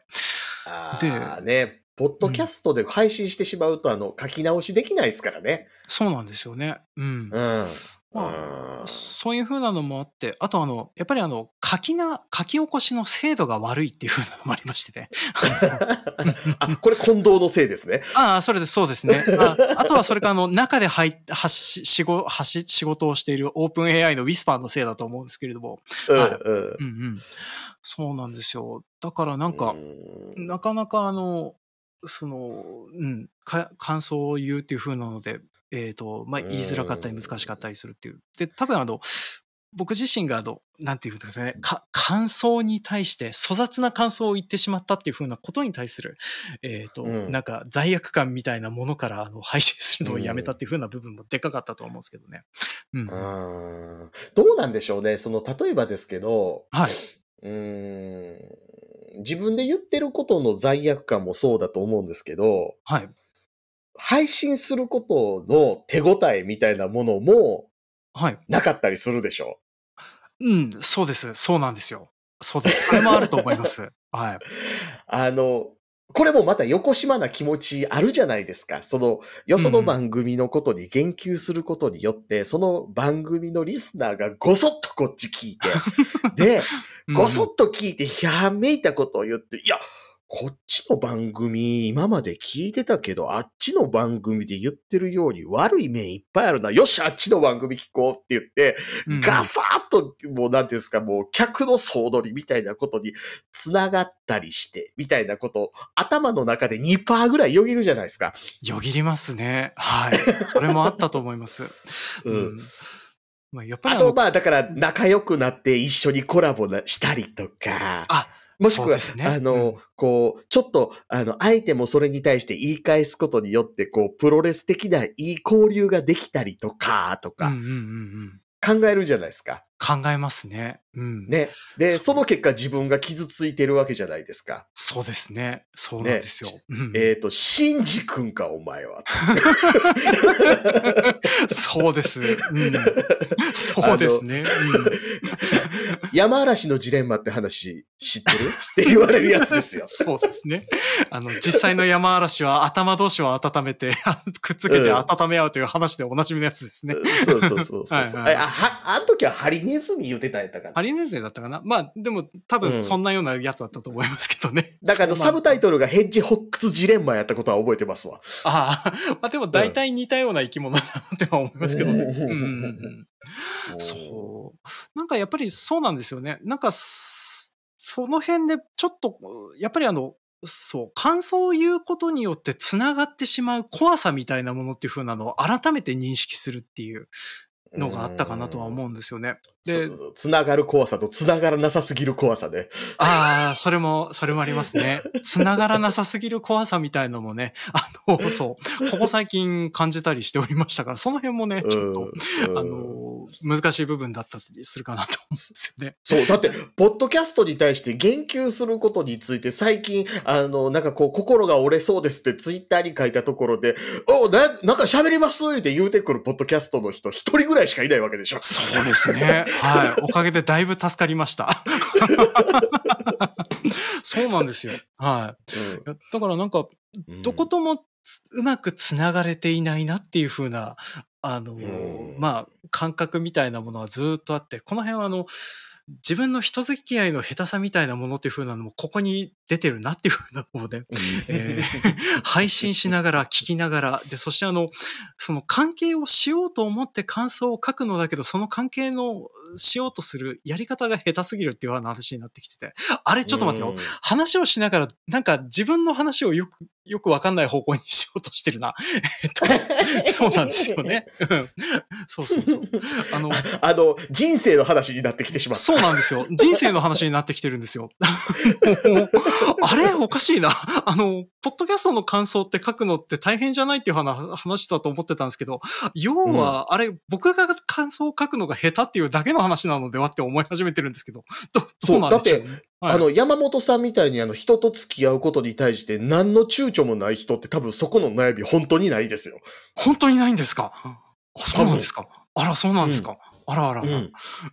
でね、ポッドキャストで配信してしまうと、あの、書き直しできないですからね。そうなんですよね。うん。うん。まあ、そういう風なのもあって、あとあの、やっぱりあの、書きな、書き起こしの精度が悪いっていう風なのもありましてね。あ、これ近藤のせいですね。ああ、それでそうですね。ああとはそれか、あの、中で入っはし仕事はし仕事をしているオープン AI のウィスパーのせいだと思うんですけれども。うんうんうん。そうなんですよ。だからなんか、うんなかなかあの、その、うん、か感想を言うっていう風なので、えっ、と、まあ、言いづらかったり難しかったりするっていう。で、多分あの、僕自身があの、なんていうんですかね、か、感想に対して粗雑な感想を言ってしまったっていう風なことに対する、えっ、と、うんなんか罪悪感みたいなものからあの 配信するのをやめたっていう風な部分もでかかったと思うんですけどね。うん。うんどうなんでしょうね。その、例えばですけど、はい。うーん自分で言ってることの罪悪感もそうだと思うんですけど、はい。配信することの手応えみたいなものもはい。なかったりするでしょ？うん、そうです。そうなんですよ。そうです。それもあると思います。はい。あの、これもまた横島な気持ちあるじゃないですか。その、よその番組のことに言及することによって、その番組のリスナーがごそっとこっち聞いて、で、ごそっと聞いて、ひゃめいたことを言って、いや、こっちの番組、今まで聞いてたけど、あっちの番組で言ってるように悪い面いっぱいあるな。よし、あっちの番組聞こうって言って、うんガサッと、もうなんていうんですか、もう客の総取りみたいなことに繋がったりして、みたいなことを頭の中で2%ぐらいよぎるじゃないですか。よぎりますね。はい。それもあったと思います。うんうんまあ、やっぱりあと、まあ、だから仲良くなって一緒にコラボなしたりとか、あ、もしくは、ねあの、うんこう、ちょっと、あの、相手もそれに対して言い返すことによって、こう、プロレス的ないい交流ができたりとか、とか。考えるじゃないですか。考えますね。うん。ね。で、その結果自分が傷ついてるわけじゃないですか。そうですね。そうなんですよ。うんえっ、と、シンジ君か、お前は。そうです。うん、そうですね。山嵐のジレンマって話知ってる？って言われるやつですようん。そうですね。あの、実際の山嵐は頭同士を温めて、くっつけて温め合うという話でおなじみのやつですね。そうそうそうそう。はいはいあ、は、あの時はハリネズミ言ってたんやったかな。ハリネズミだったかな？まあ、でも多分そんなようなやつだったと思いますけどね。だからサブタイトルがヘッジホックスジレンマやったことは覚えてますわ。ああ、まあでも大体似たような生き物だなっては思いますけどね。うんうんうんうん そう。なんかやっぱりそうなんですよね。なんかす、その辺でちょっと、やっぱりあの、そう、感想を言うことによって繋がってしまう怖さみたいなものっていう風なのを改めて認識するっていうのがあったかなとは思うんですよね。でで、、つながる怖さとつながらなさすぎる怖さね。ああ、それも、それもありますね。繋がらなさすぎる怖さみたいのもね、あの、そう、ここ最近感じたりしておりましたから、その辺もね、ちょっと、うんあの、難しい部分だったりするかなと思うんですよね。そう、だって、ポッドキャストに対して言及することについて、最近、あの、なんかこう、心が折れそうですってツイッターに書いたところで、おな、なんか喋りますって言うてくるポッドキャストの人、一人ぐらいしかいないわけでしょ。そうですね。はい。おかげでだいぶ助かりました。そうなんですよ。はい。だからなんか、うんどこともつうまくつながれていないなっていう風な、あの、ん。まあ、感覚みたいなものはずっとあって、この辺はあの、自分の人付き合いの下手さみたいなものっていう風なのもここに出てるなっていう風なのをね、えー配信しながら聞きながら、で、そしてあの、その関係をしようと思って感想を書くのだけど、その関係のしようとするやり方が下手すぎるっていう話になってきてて、あれちょっと待ってよ。話をしながら、なんか自分の話をよく、よくわかんない方向にしようとしてるな。えっと、そうなんですよ。ね。うんそうそうそう。あの、あの、人生の話になってきてしまった。そうなんですよ。人生の話になってきてるんですよ。あれ？おかしいな。あの、ポッドキャストの感想って書くのって大変じゃないっていう話話だと思ってたんですけど、要は、あれ、僕が感想を書くのが下手っていうだけの話なのではって思い始めてるんですけど、どどうなんでしょう、ね、はい。あの、山本さんみたいにあの、人と付き合うことに対して何の躊躇もない人って多分そこの悩み本当にないですよ。本当にないんですか？あそうなんですか？あら、そうなんですか、あらあらあら、うん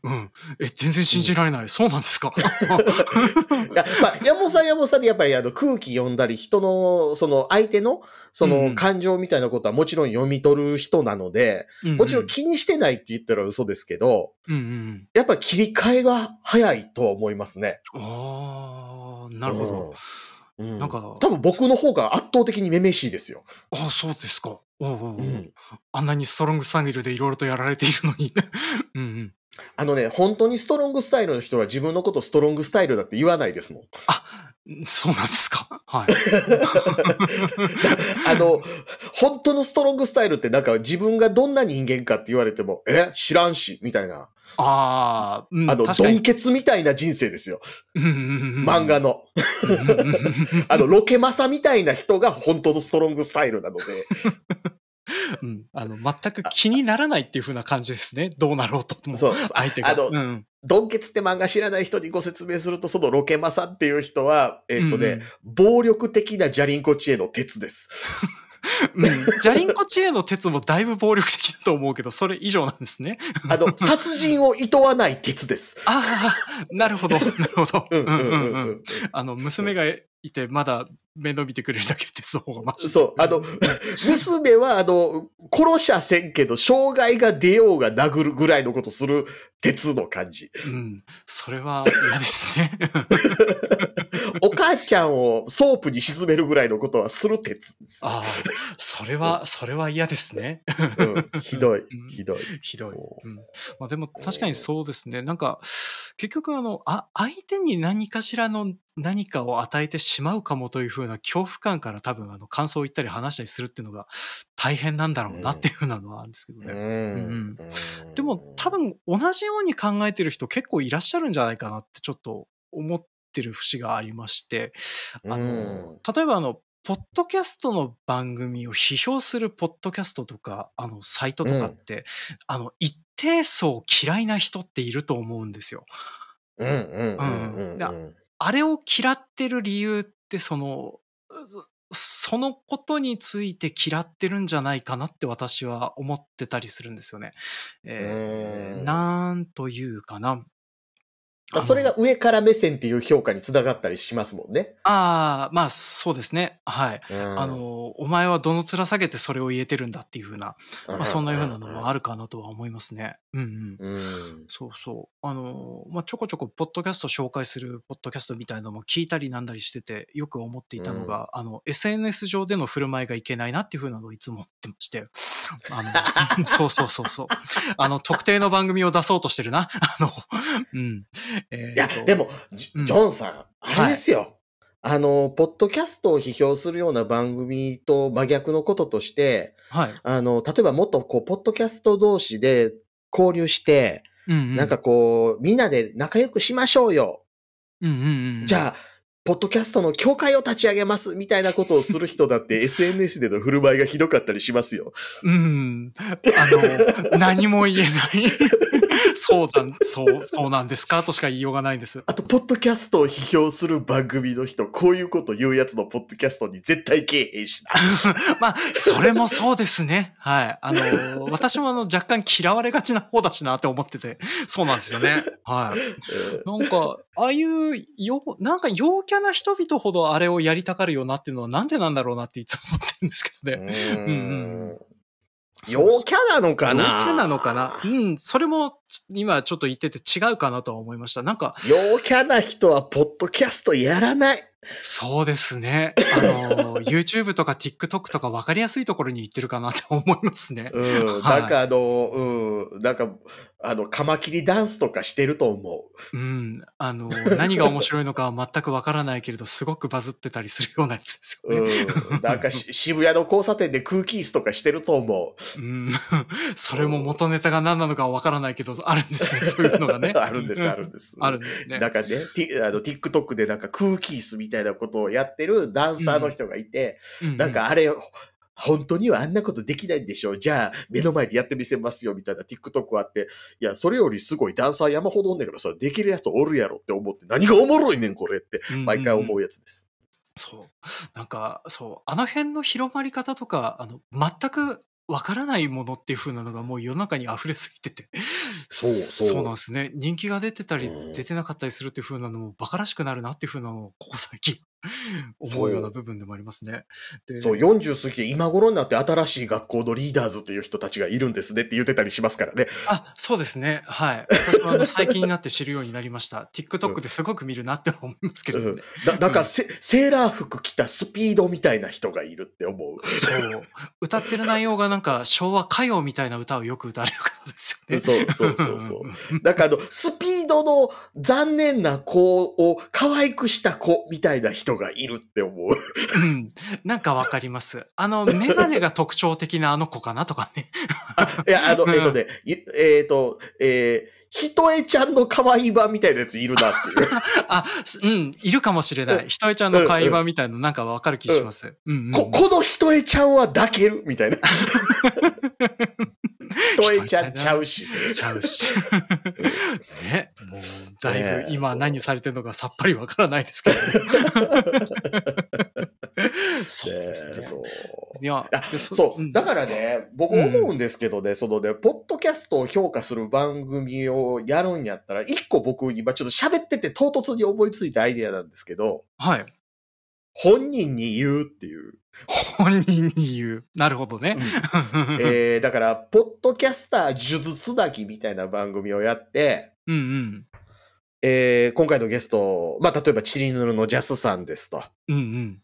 うん。え、全然信じられない。そうなんですか？いや、まあ、山本さん山本さんでやっぱりあの空気読んだり、人の、その相手の、そうんの感情みたいなことはもちろん読み取る人なので、もちろん気にしてないって言ったら嘘ですけど、うんうん。やっぱり切り替えが早いとは思いますね。ああ、なるほど。うん。なんか多分僕の方が圧倒的にめめしいですよ。あそうですか。おうおうおううんあんなにストロングスタイルでいろいろとやられているのに。うんうん。あのね、本当にストロングスタイルの人は自分のことストロングスタイルだって言わないですもん。あ、そうなんですか。はい。あの、本当のストロングスタイルってなんか自分がどんな人間かって言われても、え？知らんし、みたいな。ああ、うん、あの、ドン。ケツみたいな人生ですよ。漫画の。あの、ロケマサみたいな人が本当のストロングスタイルなので。うん、あの、全く気にならないっていう風な感じですね。どうなろうとも。そう。相手が。あのうん。ドンケツって漫画知らない人にご説明すると、そのロケマサっていう人は、えっとね、うんうん暴力的なジャリンコ知恵の鉄です。うん。ジャリンコ知恵の鉄もだいぶ暴力的だと思うけど、それ以上なんですね。あの、殺人を厭わない鉄です。ああ、なるほど、なるほど。ううんんうんうんうんうん。あの、娘がいて、まだ面倒見てくれるだけ鉄の方がマシ。そう、あの、娘は、あの、殺しゃせんけど、障害が出ようが殴るぐらいのことする鉄の感じ。うん。それは嫌ですね。お母ちゃんをソープに沈めるぐらいのことはする鉄です。ああ、それは、それは嫌ですね。うん、ひどいうん、ひどい。ひどい。おうん。まあでも確かにそうですね。なんか、結局あの、あ、相手に何かしらの何かを与えてしまうかもというふうな恐怖感から多分あの感想を言ったり話したりするっていうのが大変なんだろうなっていうふうなのはあるんですけどね。うんうんでも多分同じように考えてる人結構いらっしゃるんじゃないかなってちょっと思ってる節がありまして、あの、例えばあの、ポッドキャストの番組を批評するポッドキャストとか、あの、サイトとかって、あの、一定層嫌いな人っていると思うんですよ。うんうんうんうんうんだあれを嫌ってる理由って、その、そそのことについて嫌ってるんじゃないかなって私は思ってたりするんですよね。えーうんなんというかな。あそれが上から目線っていう評価につながったりしますもんね。ああ、まあそうですね。はい。うんあ、の、お前はどの面下げてそれを言えてるんだっていうふうな、まあそんなようなのもある。るかなとは思いますね。うんうん。うん。そうそう。あの、まあ、ちょこちょこ、ポッドキャスト紹介するポッドキャストみたいなのも聞いたりなんだりしてて、よく思っていたのが、あの、SNS 上での振る舞いがいけないなっていうふうなのをいつも思ってまして。あの、そうそうそうそう。あの、特定の番組を出そうとしてるな。あの、うん。えーいやと、でも、ジョンさん、あれですよ。あの、ポッドキャストを批評するような番組と真逆のこととして、はい。あの、例えばもっとこう、ポッドキャスト同士で交流して、うん、うん。なんか、こう、みんなで仲良くしましょうよ。うんうんうん。じゃあ、ポッドキャストの協会を立ち上げますみたいなことをする人だって SNS での振る舞いがひどかったりしますよ。うん。あの、何も言えない。そうだ、そう、そうなんですかとしか言いようがないです。あと、ポッドキャストを批評する番組の人、こういうこと言うやつのポッドキャストに絶対けえへんしな。まあ、それもそうですね。はい。あの、私もあの、若干嫌われがちな方だしなって思ってて、そうなんですよね。はい。なんか、ああいう、よ、なんか陽キャな人々ほどあれをやりたがるよなっていうのはなんでなんだろうなっていつも思ってるんですけどね。うんうん陽キャなのかな？陽キャなのかな？うん、それも今ちょっと言ってて違うかなとは思いました。なんか、陽キャな人はポッドキャストやらない。そうですね。あの、YouTube とか TikTok とか分かりやすいところに行ってるかなって思いますね。うん。はいなんかあの、うん。なんか、あの、カマキリダンスとかしてると思うん。あの、何が面白いのかは全く分からないけれど、すごくバズってたりするようなやつですう。よね。うん。なんかし 渋谷の交差点で空気椅子とかしてると思う。うん。それも元ネタが何なのかは分からないけど、あるんですね。そういうのがね。あるんです、あるんです。あるんですねなん。かね、ティあの TikTok でなんか空気椅子みたいなことをやってるダンサーの人がいて、うんなんかあれ、本当にはあんなことできないんでしょじゃあ、目の前でやってみせますよ、みたいな TikTok あって、いや、それよりすごいダンサー山ほどおんねんから、それできるやつおるやろって思って、何がおもろいねん、これって、うん毎回思うやつです。そう。なんか、そう。あの辺の広まり方とか、あの、全くわからないものっていう風なのがもう世の中に溢れすぎてて。そうそうなんですね。人気が出てたり、うん出てなかったりするっていう風なのも馬鹿らしくなるなっていう風なのを、ここ最近 思うような部分でもありますね。でそう、40過ぎて今頃になって新しい学校のリーダーズっていう人たちがいるんですねって言ってたりしますからね。あ、そうですね。はい。私もあの最近になって知るようになりました。TikTok ですごく見るなって思いますけれうんどね。、だなんかセ、セーラー服着たスピードみたいな人がいるって思う。そう。歌ってる内容がなんか昭和歌謡みたいな歌をよく歌われる方ですよね。そうそうそうそう。なんかあの、スピードの残念な子を可愛くした子みたいな人がいるって思う。うん。なんかわかります。あの、メガネが特徴的なあの子かなとかね。いや、あの、うんえっとね、いえっと、えー、ひとえちゃんの可愛い版みたいなやついるなっていう。あ、すうん、いるかもしれない。ひとえちゃんの会話みたいなのなんかわかる気します。こ、このひとえちゃんは抱けるみたいな。えちゃんちゃうし。ちゃうし。ね。もう、だいぶ今何されてるのかさっぱりわからないですけど。そうですね。ねそう。いやそう。んだからね、僕思うんですけどね、そのね、ポッドキャストを評価する番組をやるんやったら、一個僕今ちょっと喋ってて唐突に思いついたアイデアなんですけど、はい。本人に言うっていう。本人に言う。なるほどね。えー、だから、ポッドキャスター呪術つなぎみたいな番組をやって、うんうん。えー、今回のゲスト、まあ、例えばチリヌルのジャスさんですと。うんうん。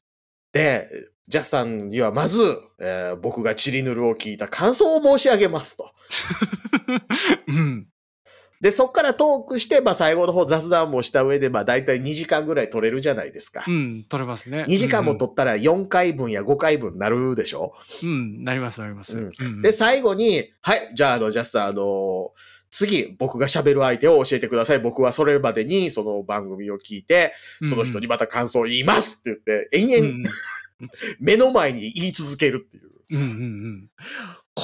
で、ジャスさんにはまず、えー僕がチリヌルを聞いた感想を申し上げますと。うん。で、そっからトークして、まあ、最後の方雑談もした上で、まあ、だいたい2時間ぐらい取れるじゃないですか。うん。取れますね。2時間も取ったら4回分や5回分なるでしょ、うん。うん。なります、なります。で、最後に、はい、じゃあ、あの、ジャスさん、あの次、僕が喋る相手を教えてください。僕はそれまでにその番組を聞いて、その人にまた感想を言いますって言って、延うん々 目の前に言い続けるっていう。うんうんうん。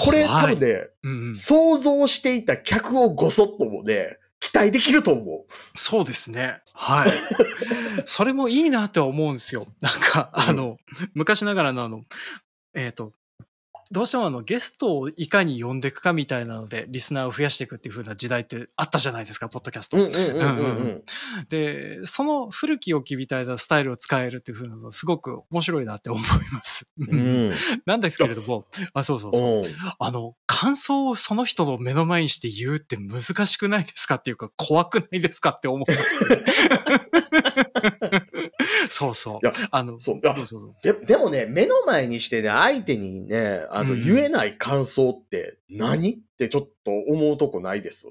これ多分ね、うんうん。想像していた客をごそっともね、期待できると思そうですね。はい。それもいいなって思うんですよ。なんか、あの、昔ながらのあの、えっ、と、どうしてもあのゲストをいかに呼んでいくかみたいなので、リスナーを増やしていくっていう風な時代ってあったじゃないですか、ポッドキャスト。で、その古き良きみたいなスタイルを使えるっていう風なのすごく面白いなって思います。うん。なんですけれども、あ、そうそうそう。うんあの、感想をその人の目の前にして言うって難しくないですかっていうか、怖くないですかって思う。そうそう。いやあの、そういやどうぞどうぞ。ででもね、目の前にしてね、相手にね、あの、うん言えない感想って何ってちょっと思うとこないです？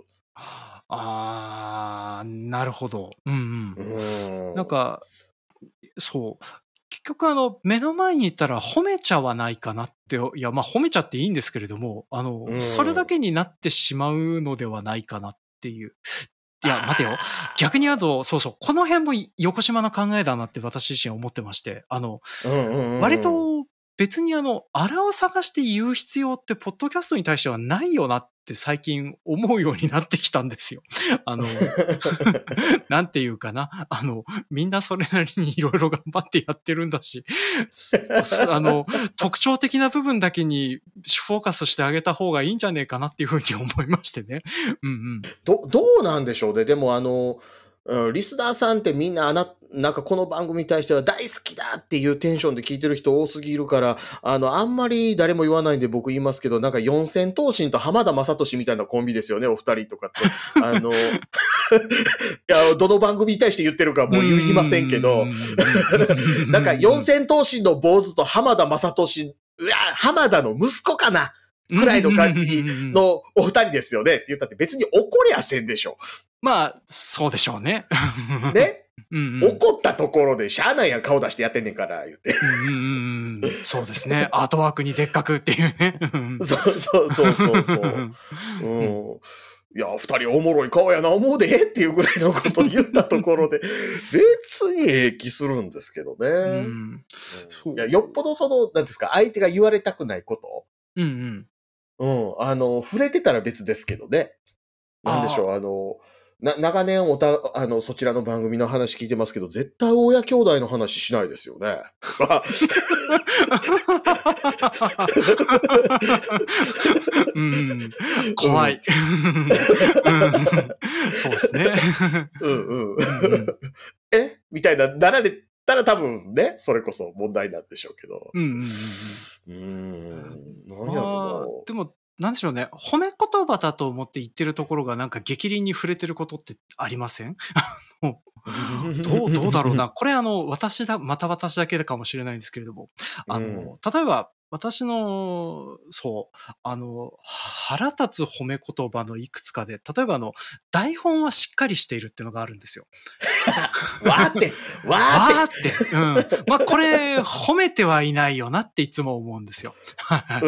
あー、なるほど。うんううん。ん。なん、か、そう。結局あの、目の前にいたら褒めちゃわないかなって、いや、まあ褒めちゃっていいんですけれども、あの、うんそれだけになってしまうのではないかなっていう。いや、待てよ。逆に言うと、そうそう、この辺も横島な考えだなって私自身思ってまして、あの、割と別にあの、あらを探して言う必要って、ポッドキャストに対してはないよなって最近思うようになってきたんですよ。あの、なんていうかな。あの、みんなそれなりにいろいろ頑張ってやってるんだし、すあの、特徴的な部分だけにフォーカスしてあげた方がいいんじゃねえかなっていうふうに思いましてね。うんうん。ど、どうなんでしょうね。でもあの、うんリスナーさんってみんなあな、なんかこの番組に対しては大好きだっていうテンションで聞いてる人多すぎるから、あの、あんまり誰も言わないんで僕言いますけど、なんか四千頭身と浜田雅俊みたいなコンビですよね、お二人とかって。あの、いや、どの番組に対して言ってるかもう言いませんけど、なんか四千頭身の坊主と浜田雅俊、うわ、浜田の息子かなくらいの感じのお二人ですよねって言ったって別に怒りゃせんでしょ。まあ、そうでしょうね。ね？うんうん怒ったところでしゃあないやん顔出してやってんねんから、言って。うんうんうんそうですね。アートワークにでっかくっていうね。うんそうそうそうそうそう。うん。いや、二人おもろい顔やな、思うでっていうぐらいのこと言ったところで、別に平気するんですけどね。うんいや、よっぽどその、なんですか、相手が言われたくないこと。うんうん。うん。あの、触れてたら別ですけどね。なんでしょう、あの、な、長年おた、あの、そちらの番組の話聞いてますけど、絶対親兄弟の話しないですよね。うん、怖い。うんそうですね。うんうん。え？みたいな、なられたら多分ね、それこそ問題なんでしょうけど。うんうんうんうーん。なんうんやまあろでも、なんでしょうね。褒め言葉だと思って言ってるところがなんか激鱗に触れてることってありません？どう、どうだろうな。これあの、私だ、また私だけかもしれないんですけれども。あの、うん例えば、私の、そう、あの、は腹立つ褒め言葉のいくつかで、例えばあの、台本はしっかりしているっていうのがあるんですよ。わーって、わわーっーって。うん。まあ、これ、褒めてはいないよなっていつも思うんですよ。て。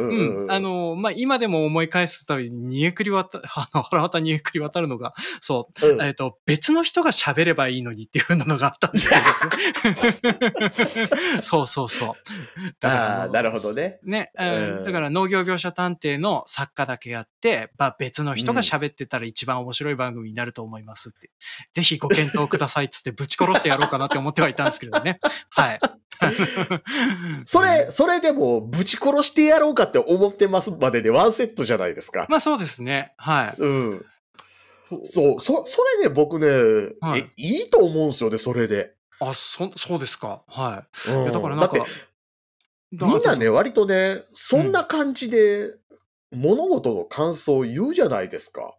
うん。あ、の、まあ、今でも思い返すたびに、煮えくり渡、あの、腹渡煮えくり渡るのが、そう、うんえっ、と、別の人が喋ればいいのにっていう風なのがあったんですけど。そうそうそう。あーのなるほどね。ね、ううんん、だから農業描写探偵の作家だけやって、まあ、別の人が喋ってたら一番面白い番組になると思いますって。ぜひご検討くださいっつってぶち殺してやろうかなって思ってはいたんですけどね。はい。それ、それでも、ぶち殺してやろうかって思ってますまででワンセットじゃないですか。まあそうですね。はい。うん。そう、そ、それね、僕ね、はいえ、いいと思うんですよね、それで。あ、そ、そうですか。はい。うんいや、だからなんか、みんなね、あ割とね、そんな感じで物事の感想を言うじゃないですか。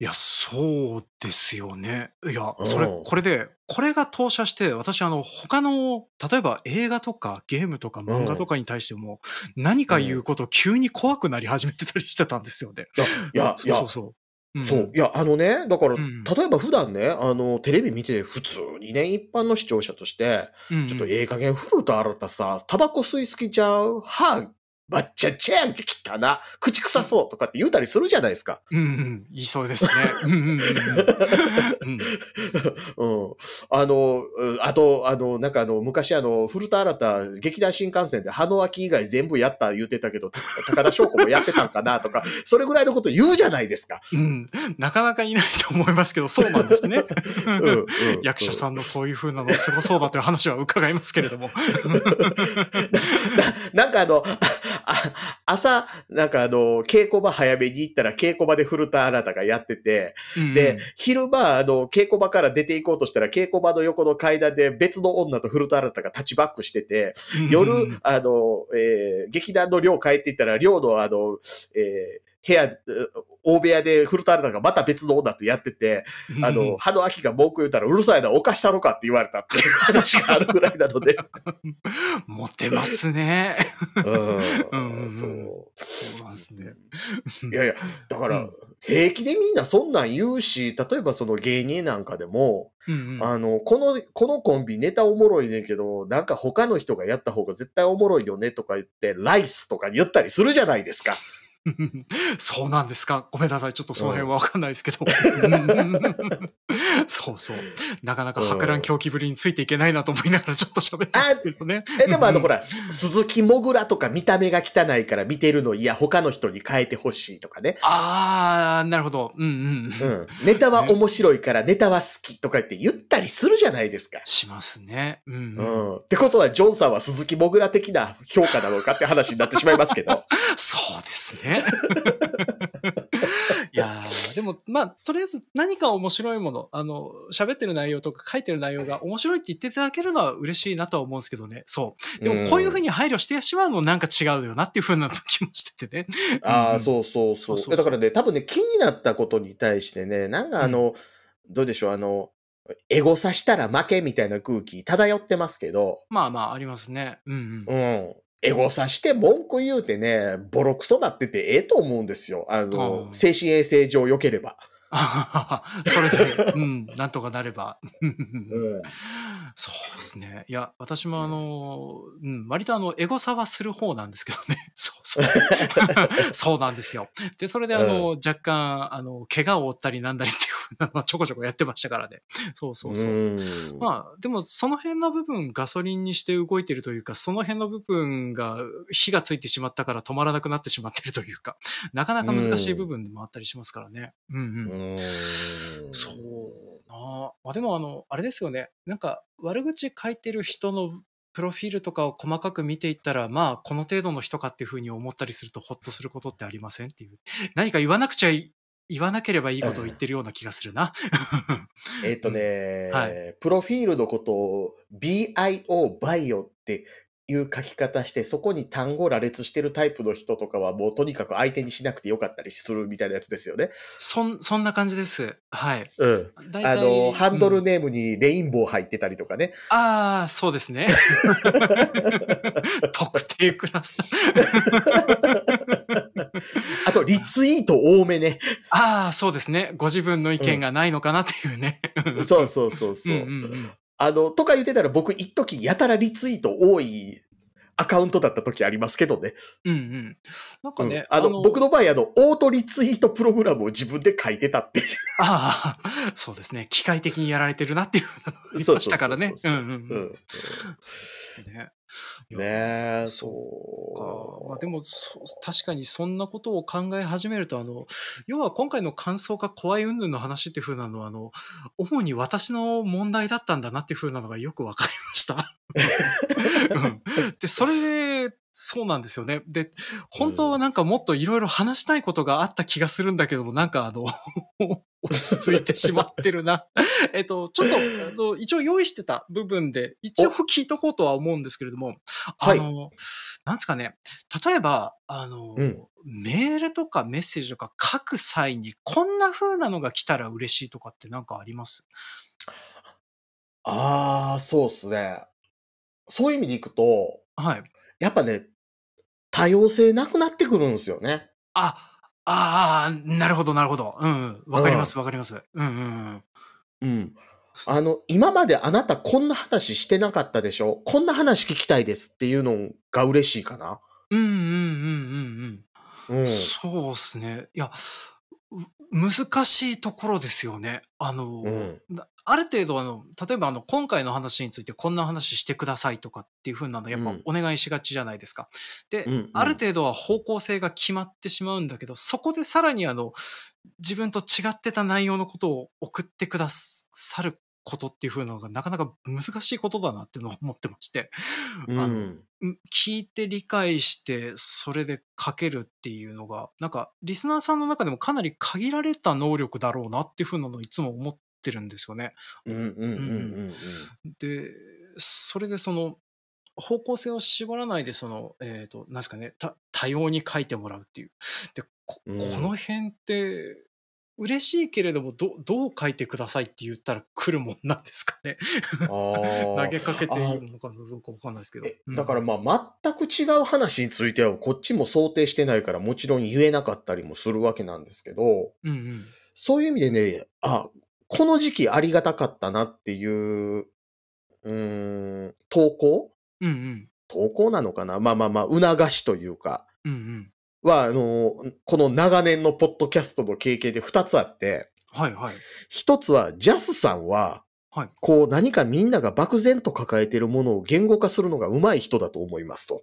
いや、そうですよね。いや、うんそれ、これで、これが投射して、私、あの、他の、例えば映画とかゲームとか漫画とかに対しても、何か言うこと急に怖くなり始めてたりしてたんですよね。いや、いや、そうそうそう。うんそう。いや、あのね、だから、うん例えば普段ね、あの、テレビ見て、普通にね、一般の視聴者として、うんうんちょっとええ加減古田新太さ、タバコ吸いすぎちゃう、歯、ばっちゃっちゃやんけ、汚な、口臭そうとかって言うたりするじゃないですか。うんうん、言いそうですね。うんうんうん。あの、うんあと、あの、なんかあの、昔あの、古田新太、劇団新幹線で、歯の秋以外全部やった言ってたけど、た高田翔子もやってたんかなとか、それぐらいのこと言うじゃないですか。うん、なかなかいないと思いますけど、そうなんですね。うんうん役者さんのそういう風なのすごそうだという話は伺いますけれども。ななんかあの、あ朝、なんかあの、稽古場早めに行ったら稽古場で古田新太がやってて、うんで、昼間、あの、稽古場から出て行こうとしたら、稽古場の横の階段で別の女と古田新太がタッチバックしてて、うん夜あの、えー劇団の寮帰っていったら、寮のあの、えー部屋、えー大部屋で古田新太がまた別の女とやってて、あの、歯の秋が文句言ったら、うるさいな、犯したろかって言われたっていう話があるぐらいなので。モテますね。うんうんうんそう。そうなんですね。いやいや、だから、うん平気でみんなそんなん言うし、例えばその芸人なんかでも、うんうんあの、この、このコンビネタおもろいねんけど、なんか他の人がやった方が絶対おもろいよねとか言って、ライスとか言ったりするじゃないですか。そうなんですか。ごめんなさい。ちょっとその辺はわかんないですけど。そうそう。なかなか博覧狂気ぶりについていけないなと思いながらちょっと喋ってますけどね。え、でもあの、うんほら、す鈴木もぐらとか見た目が汚いから見てるの嫌、他の人に変えてほしいとかね。あー、なるほど。うんうん。うん。ネタは面白いからネタは好きとか言って言ったりするじゃないですか。しますね。うんううん。ん。ってことは、ジョンさんは鈴木もぐら的な評価なのかって話になってしまいますけど。そうですね。いやーでも、まあ、とりあえず何か面白いもの、あの、喋ってる内容とか書いてる内容が面白いって言っていただけるのは嬉しいなとは思うんですけどね。そう。でも、こういうふうに配慮してしまうのなんか違うよなっていうふうな気もしててね。ああ、うんそうそうそう。そうだからね、多分ね、気になったことに対してね、なんかあの、どうでしょう、あの、エゴさしたら負けみたいな空気漂ってますけど、まあまあ、ありますね。うんうん。うん。エゴさして文句言うてね、ボロクソなっててええと思うんですよ。あの、うん精神衛生上良ければ。それで、うん、なんとかなれば。うん。そうですね。いや、私もあの、うん、割とあの、エゴサはする方なんですけどね。そうそう。そうなんですよ。で、それであの、若干、あの、怪我を負ったりなんだりっていうふうなのはちょこちょこやってましたからね。そうそうそう。んまあ、でも、その辺の部分、ガソリンにして動いてるというか、その辺の部分が火がついてしまったから止まらなくなってしまってるというか、なかなか難しい部分でもあったりしますからね。うんうん。うんそうまあでもあの、あれですよね。なんか悪口書いてる人のプロフィールとかを細かく見ていったら、まあこの程度の人かっていうふうに思ったりするとホッとすることってありません？っていう。何か言わなくちゃい言わなければいいことを言ってるような気がするな。えっとね、はプロフィールのことを BIO、バイオっていう書き方して、そこに単語羅列してるタイプの人とかはもうとにかく相手にしなくてよかったりするみたいなやつですよね。そん、そんな感じです。はい。うん。大あの、ハンドルね。ネームにレインボー入ってたりとかね。ああ、そうですね。特定クラス。あと、リツイート多めね。ああ、そうですね。ご自分の意見がないのかなっていうね。そうそうそうそう。うんうんうん。あの、とか言ってたら僕一時やたらリツイート多いアカウントだった時ありますけどね。うんうん。なんかうんね、あの、僕の場合あの、オートリツイートプログラムを自分で書いてたっていう。ああ、そうですね。機械的にやられてるなっていうのがありましたからね。うんうん。うん。そうですね。ねえ、そそうか。まあでも、確かにそんなことを考え始めると、あの、要は今回の感想が怖い云々の話っていう風なのは、あの、主に私の問題だったんだなっていう風なのがよくわかりました。うんで、それで、そうなんですよね。で、本当はなんかもっといろいろ話したいことがあった気がするんだけども、なんかあの、落ち着いてしまってるな。えっと、ちょっと、あの、一応用意してた部分で、一応聞いとこうとは思うんですけれども、あの、なんですかね、例えば、あの、うん。メールとかメッセージとか書く際に、こんな風なのが来たら嬉しいとかってなんかあります？ああ、そうっすね。そういう意味でいくと、はい。やっぱね、多様性なくなってくるんですよね。あ、ああ、なるほど、なるほど。うん、うん。わかります、わかります。うん、うん、うん。うん。あの、今まであなたこんな話してなかったでしょ？こんな話聞きたいですっていうのが嬉しいかな？うん、うん、うん、うん、うん。うん。そうっすね。いや、難しいところですよね。あの、うん、ある程度あの、例えばあの、今回の話についてこんな話してくださいとかっていう風なの、やっぱお願いしがちじゃないですか。で、うんうん、ある程度は方向性が決まってしまうんだけど、そこでさらにあの、自分と違ってた内容のことを送ってくださることっていう風なのがなかなか難しいことだなっていうのを思ってまして、うん、あの聞いて理解してそれで書けるっていうのがなんかリスナーさんの中でもかなり限られた能力だろうなっていう風なのをいつも思ってるんですよね。でそれでその方向性を絞らないでその、えっ、ー、と、なんですかね、多様に書いてもらうっていう。で、こ,、この辺って嬉しいけれども、ど、どう書いてくださいって言ったら来るもんなんですかね。投げかけていいのかどうかわかんないですけど。うん、だからまあ、全く違う話については、こっちも想定してないから、もちろん言えなかったりもするわけなんですけど、うんうん、そういう意味でね、あ、この時期ありがたかったなっていう、うん、投稿？うんうん。投稿なのかな？まあまあまあ、促しというか。うんうんは、あの、この長年のポッドキャストの経験で2つあって、はいはい。1つは、ジャスさんは、はい、こう何かみんなが漠然と抱えているものを言語化するのが上手い人だと思いますと。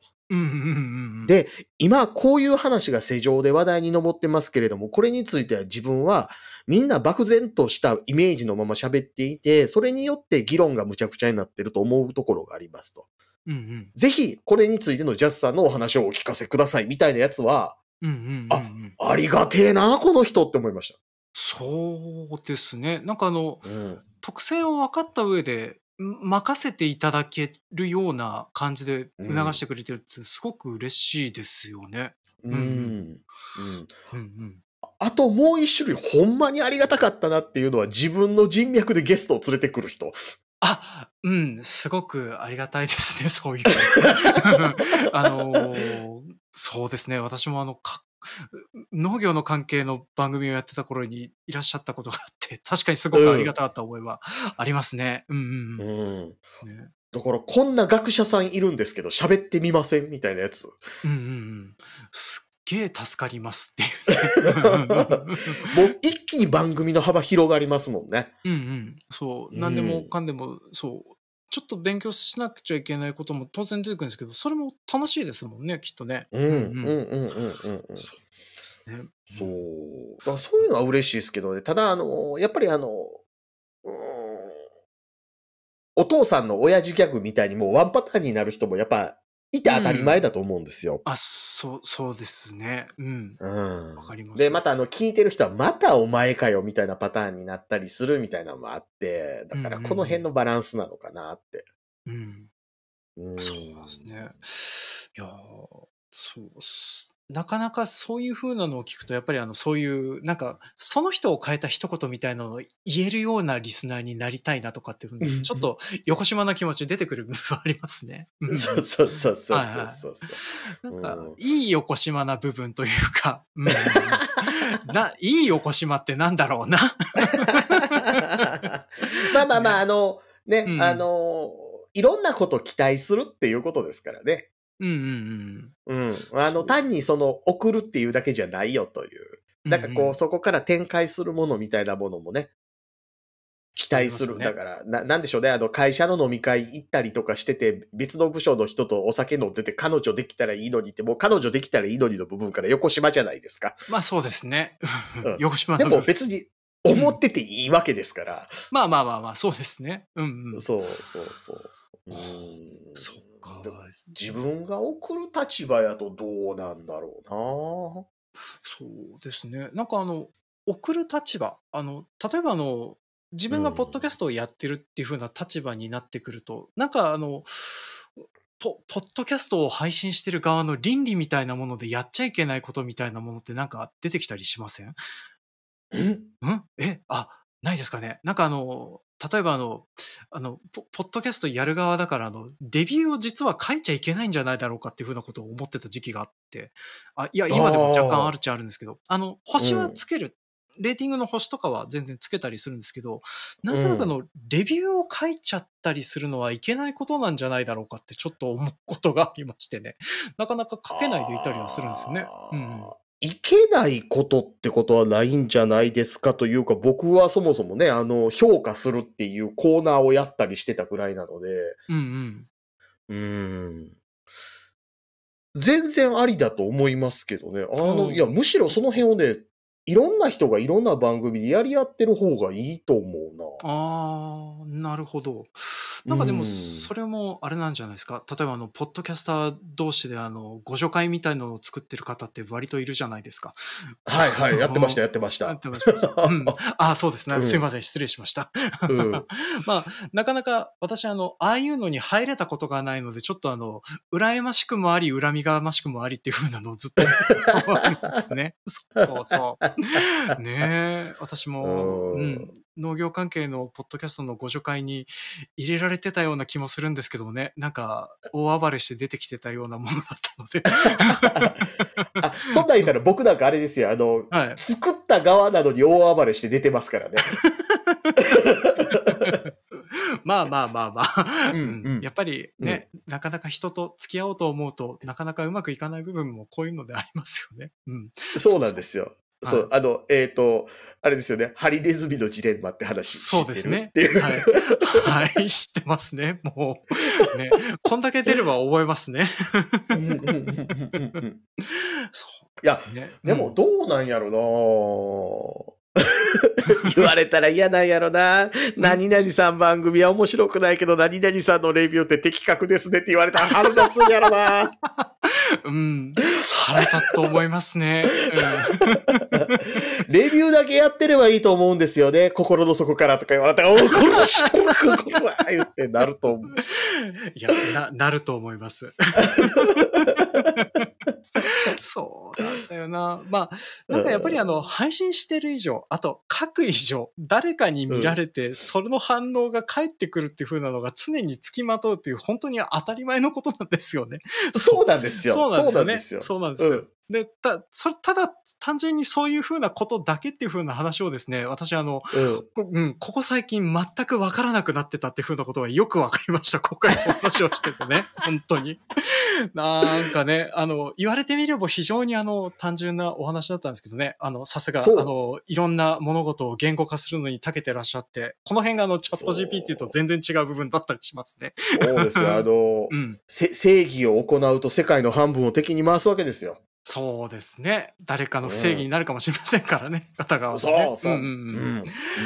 で、今こういう話が世上で話題に上ってますけれども、これについては自分はみんな漠然としたイメージのまま喋っていて、それによって議論がむちゃくちゃになってると思うところがありますと。うんうん、ぜひ、これについてのジャスさんのお話をお聞かせくださいみたいなやつは、うんうんうんうん、あ、ありがてえな、この人って思いました。そうですね。なんかあの、うん、特性を分かった上で、任せていただけるような感じで促してくれてるってすごく嬉しいですよね。うん。うん。うんうん、あともう一種類ほんまにありがたかったなっていうのは自分の人脈でゲストを連れてくる人。あ、うん、すごくありがたいですね、そういう。あのー、そうですね、私もあの、農業の関係の番組をやってた頃にいらっしゃったことがあって、確かにすごくありがたかった思いはありますね。うん、うん、うん。ね、だから、こんな学者さんいるんですけど、喋ってみません？みたいなやつ。うんうんうん。げえ助かりますっていう、ね。もう一気に番組の幅広がりますもんね。うんうん。そう。何でもかんでも、そう。ちょっと勉強しなくちゃいけないことも当然出てくるんですけど、それも楽しいですもんね、きっとね。うん、うん、うん、うん、うん。そうね。そう。だからそういうのは嬉しいですけどね。ただ、あの、やっぱりあの、うん、お父さんの親父ギャグみたいにもうワンパターンになる人もやっぱいて当たり前だと思うんですよ。あ、そう、そうですね。うん。うん。わかります。で、またあの、聞いてる人は、またお前かよ、みたいなパターンになったりするみたいなのもあって、だからこの辺のバランスなのかなって。うん。うん、そうですね。いやそうっす。なかなかそういう風なのを聞くと、やっぱりあの、そういう、なんか、その人を変えた一言みたいなのを言えるようなリスナーになりたいなとかっていうふうに、ちょっと横島な気持ち出てくる部分ありますね。そうそうそうそうそうなん。か、いい横島な部分というか、うん、な、いい横島ってなんだろうな。まあまあまあ、あの、ね、うん、あの、いろんなこと期待するっていうことですからね。うんうんうん。うん。あの、単にその、送るっていうだけじゃないよという。なんかこう、うんうん、そこから展開するものみたいなものもね、期待する。ね、だから、な、なんでしょうね。あの、会社の飲み会行ったりとかしてて、別の部署の人とお酒飲んでて、彼女できたらいいのにって、もう彼女できたらいいのにの部分から横島じゃないですか。まあそうですね。うん、横島でも別に、思ってていいわけですから。まあまあまあまあ、そうですね。うんうん。そうそうそう。うん。そうかで。自分が送る立場やとどうなんだろそうですね。なんかあの、送る立場、あの、例えばあの、自分がポッドキャストをやってるっていう風な立場になってくると、なんかあの、ポポッドキャストを配信してる側の倫理みたいなものでやっちゃいけないことみたいなものってなんか出てきたりしません？うな。んん？え？あ、ないですかね。なんかあの、例えばあの、あの、ポポッドキャストやる側だから、あの、レビューを実は書いちゃいけないんじゃないだろうかっていうふうなことを思ってた時期があって、あ、いや、今でも若干あるっちゃあるんですけど、あの、星はつける。レーティングの星とかは全然つけたりするんですけど、なんとなくあの、レビューを書いちゃったりするのはいけないことなんじゃないだろうかってちょっと思うことがありましてね。なかなか書けないでいたりはするんですよね。うんうん。いけないことってことはないんじゃないですかというか、僕はそもそもね、あの、評価するっていうコーナーをやったりしてたぐらいなので、うんうん。うーん。全然ありだと思いますけどね。あの、うんいや、むしろその辺をね、いろんな人がいろんな番組でやり合ってる方がいいと思うな。ああ、なるほど。なんかでも、うんそれもあれなんじゃないですか？例えば、あの、ポッドキャスター同士で、あの、ご助会みたいのを作ってる方って割といるじゃないですか。はいはい、やってました、やってましやたっ。てました。うん。ああ、そうですね。うんすいません。失礼しました。うん まあ、なかなか私、あの、ああいうのに入れたことがないので、ちょっとあの、羨ましくもあり、恨みがましくもありっていう風なのをずっと思いますね。そうそうそう。ねえ、私も、ううんん、農業関係のポッドキャストのご助会に入れられてたような気もするんですけどもね、なんか、大暴れして出てきてたようなものだったので、あ、そんなん言ったら僕なんかあれですよ。あの、はい。作った側なのに大暴れして出てますからね。まあまあまあまあ、うんうんうんやっぱりね、なかなか人と付き合おうと思うとなかなかうまくいかない部分もこういうのでありますよね。うん。そうなんですよ。そうあの、えっ、と、あれですよね。ハリネズミのジレンマって話そうですね知っていう。はい。はい、知ってますね。もう、ね。こんだけ出れば覚えますね。そういやですね。でもうんどうなんやろな 言われたら嫌なんやろな。何々さん番組は面白くないけど、何々さんのレビューって的確ですねって言われたら腹立つんやろな。うん。腹立つと思いますね。レビューだけやってればいいと思うんですよね。心の底からとか言われたら、おい、この人がここは言ってなると思う。うん。いや、な、なると思います。そうなんだよな。まあ、なんかやっぱりあの、配信してる以上、あと書く以上、誰かに見られて、その反応が返ってくるっていう風なのが常につきまとうっていう、本当に当たり前のことなんですよね。そうなんですよ。そうなんですよね。よ。そうなんですよ。うんで、た、それ、ただ、単純にそういう風なことだけっていう風な話をですね、私あの、うん。こうん、ここ最近全くわからなくなってたっていう風なことがよくわかりました。今回の話をしててね。本当に。なんかね、あの、言われてみれば非常にあの、単純なお話だったんですけどね。あの、さすが、あの、いろんな物事を言語化するのに長けてらっしゃって、この辺があの、チャット GPT と全然違う部分だったりしますね。そうですよ。あの、うん。せ正義を行うと世界の半分を敵に回すわけですよ。そうですね。誰かの不正義になるかもしれませんからね。片側はね。そうそう。んうんうん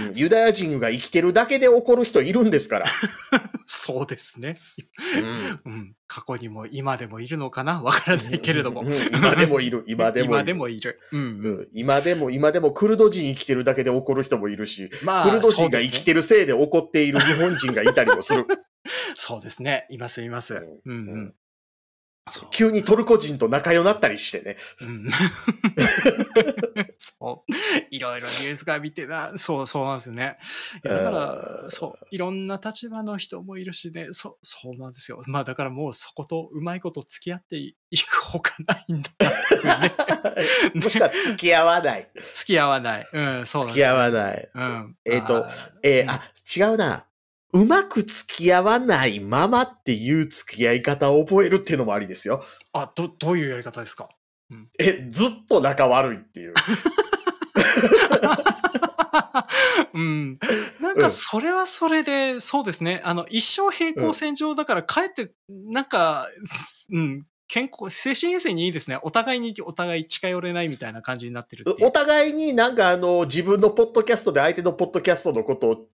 うんユダヤ人が生きてるだけで怒る人いるんですから。そうですね。うんうん。過去にも今でもいるのかな？わからないけれども。うん今でもいる。今でもいる。今でもいる。うんううん。ん今でも、今でもクルド人生きてるだけで怒る人もいるし、まクルド人が生きる。てるせいで怒っている日本人がいたりもする。そうですね。いますいます。うんうん。急にトルコ人と仲良くなったりしてね。うん そう。いろいろニュースが見てな、そう、そうなんですよね。いやだかうら、んそう、いろんな立場の人もいるしね、そう、そうなんですよ。まあだからもうそことうまいこと付き合っていくほかないんだね。もしくは付き合わない。付き合わない。うん、そうなん付き合わい。ない。うん。えーとえーうんあ、違うな。うまく付き合わないままっていう付き合い方を覚えるっていうのもありですよ。あ、ど、どういうやり方ですか？え、ずっと仲悪いっていう。うん。なんか、それはそれで、そうですね。あの、一生平行線上だから、かえって、なんか、うん、健康、精神衛生にいいですね。お互いにお互い近寄れないみたいな感じになってるお互いになんかあの、自分のポッドキャストで相手のポッドキャストのことを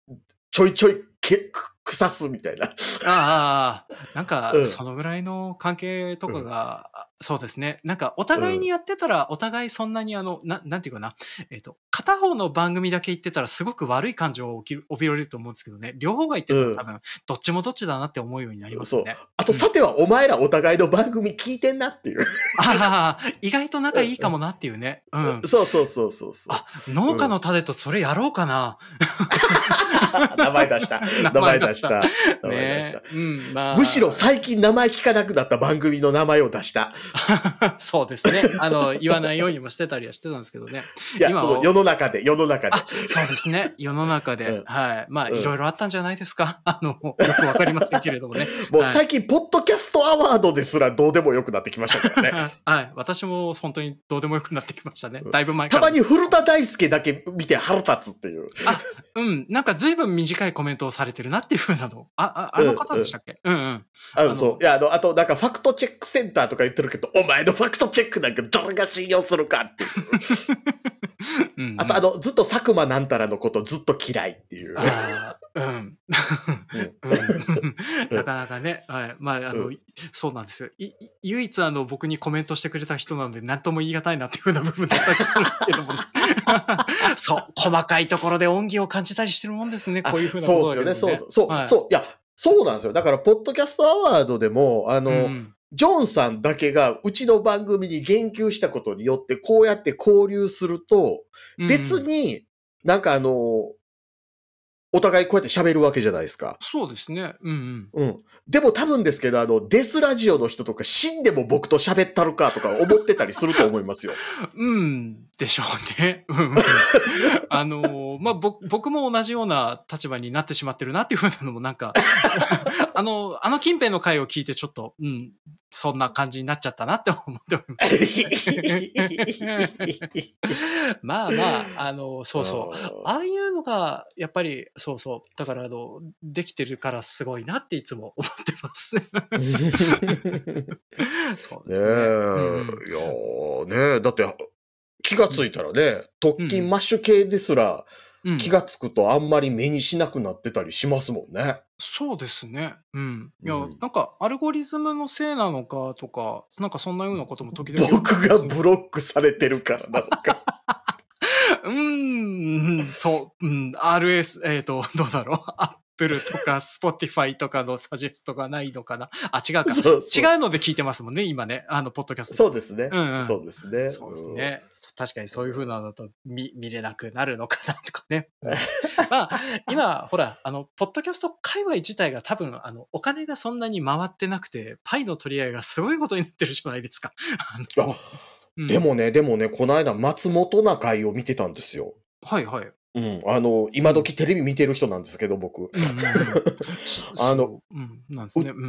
ちょいちょいけく腐すみたいな。ああ、なんかう、んそのぐらいの関係とかが、あそうですね。なんか、お互いにやってたら、お互いそんなにあの、ななんていうかな、えっ、と、片方の番組だけ言ってたら、すごく悪い感情を起きる、帯びれると思うんですけどね、両方が言ってたら多分、どっちもどっちだなって思うようになりますよね。あと、さてはお前らお互いの番組聞いてんなっていう。ああ、意外と仲いいかもなっていうね。うん。そうそうそうそうそう。あ、農家の種とそれやろうかな。名前出した。名前出した。名前出ねした。うん、まあ。むしろ最近名前聞かなくなった番組の名前を出した。そうですね。あの、言わないようにもしてたりはしてたんですけどね。いや、今その世の中で、世の中であ。、そうですね。世の中で。うんはい。まあ、うんいろいろあったんじゃないですか？あの、よくわかりませんけれどもね。もうはい最近、ポッドキャストアワードですらどうでもよくなってきましたからね。はい。私も本当にどうでもよくなってきましたねうん。だいぶ前から。たまに古田大輔だけ見て腹立つっていう。うん。なんか随分短いコメントをされてるなっていうふうなの。あ、あ、あの方でしたっけ？うんうん。あの、のそう。いや、あの、あと、なんか、ファクトチェックセンターとか言ってるけど、お前のファクトチェックなんか誰が信用するかっていう。うんうんあと、あの、ずっと佐久間なんたらのことずっと嫌いっていう。うん。うんなかなかね、はい。まあ、あの、うそうなんですよ。唯一、あの、僕にコメントしてくれた人なので、何とも言い難いなっていうふうな部分だったりするんですけども、ね、そう、細かいところで恩義を感じたりしてるもんですね、こういうふうなことそうですよね。そうそう。うそう、はいそう。いや、そうなんですよ。だから、ポッドキャストアワードでも、あの、んジョンさんだけがうちの番組に言及したことによって、こうやって交流すると、うん別になんかあの、お互いこうやって喋るわけじゃないですか。そうですね。うんうん。うん。でも多分ですけど、あの、デスラジオの人とか死んでも僕と喋ったるかとか思ってたりすると思いますよ。うん、でしょうね。あのーまあ、ぼ僕も同じような立場になってしまってるなっていうふうなのもなんか、あの、あの近辺の回を聞いてちょっと、うん、そんな感じになっちゃったなって思っておりました。まあまあ、あの、そうそう。ああいうのが、やっぱり、そうそう。だから、あの、できてるからすごいなっていつも思ってます。そうねえ、ですね。うんいやーねえだって気がついたらね、特勤マッシュ系ですらうん気がつくとあんまり目にしなくなってたりしますもんね。そうですね。うん。いや、うんなんか、アルゴリズムのせいなのかとか、なんかそんなようなことも時々。僕がブロックされてるからなのか。うーん、そう、うん、RS、えっ、と、どうだろう。Apple とか Spotify とかのサジェストがないのかな？あ、違うか。そうそう違うので聞いてますもんね、今ね。あの、ポッドキャスト。そうですね。うんうんそうですね。そうですね。確かにそういう風なのだと見見れなくなるのかなとかね。うん まあ、今、ほら、あの、ポッドキャスト界隈自体が多分、あの、お金がそんなに回ってなくて、パイの取り合いがすごいことになってるじゃないですか。あでもね、でもね、この間松本な会を見てたんですよ。はいはい。うん。あの、今時テレビ見てる人なんですけど、僕。あの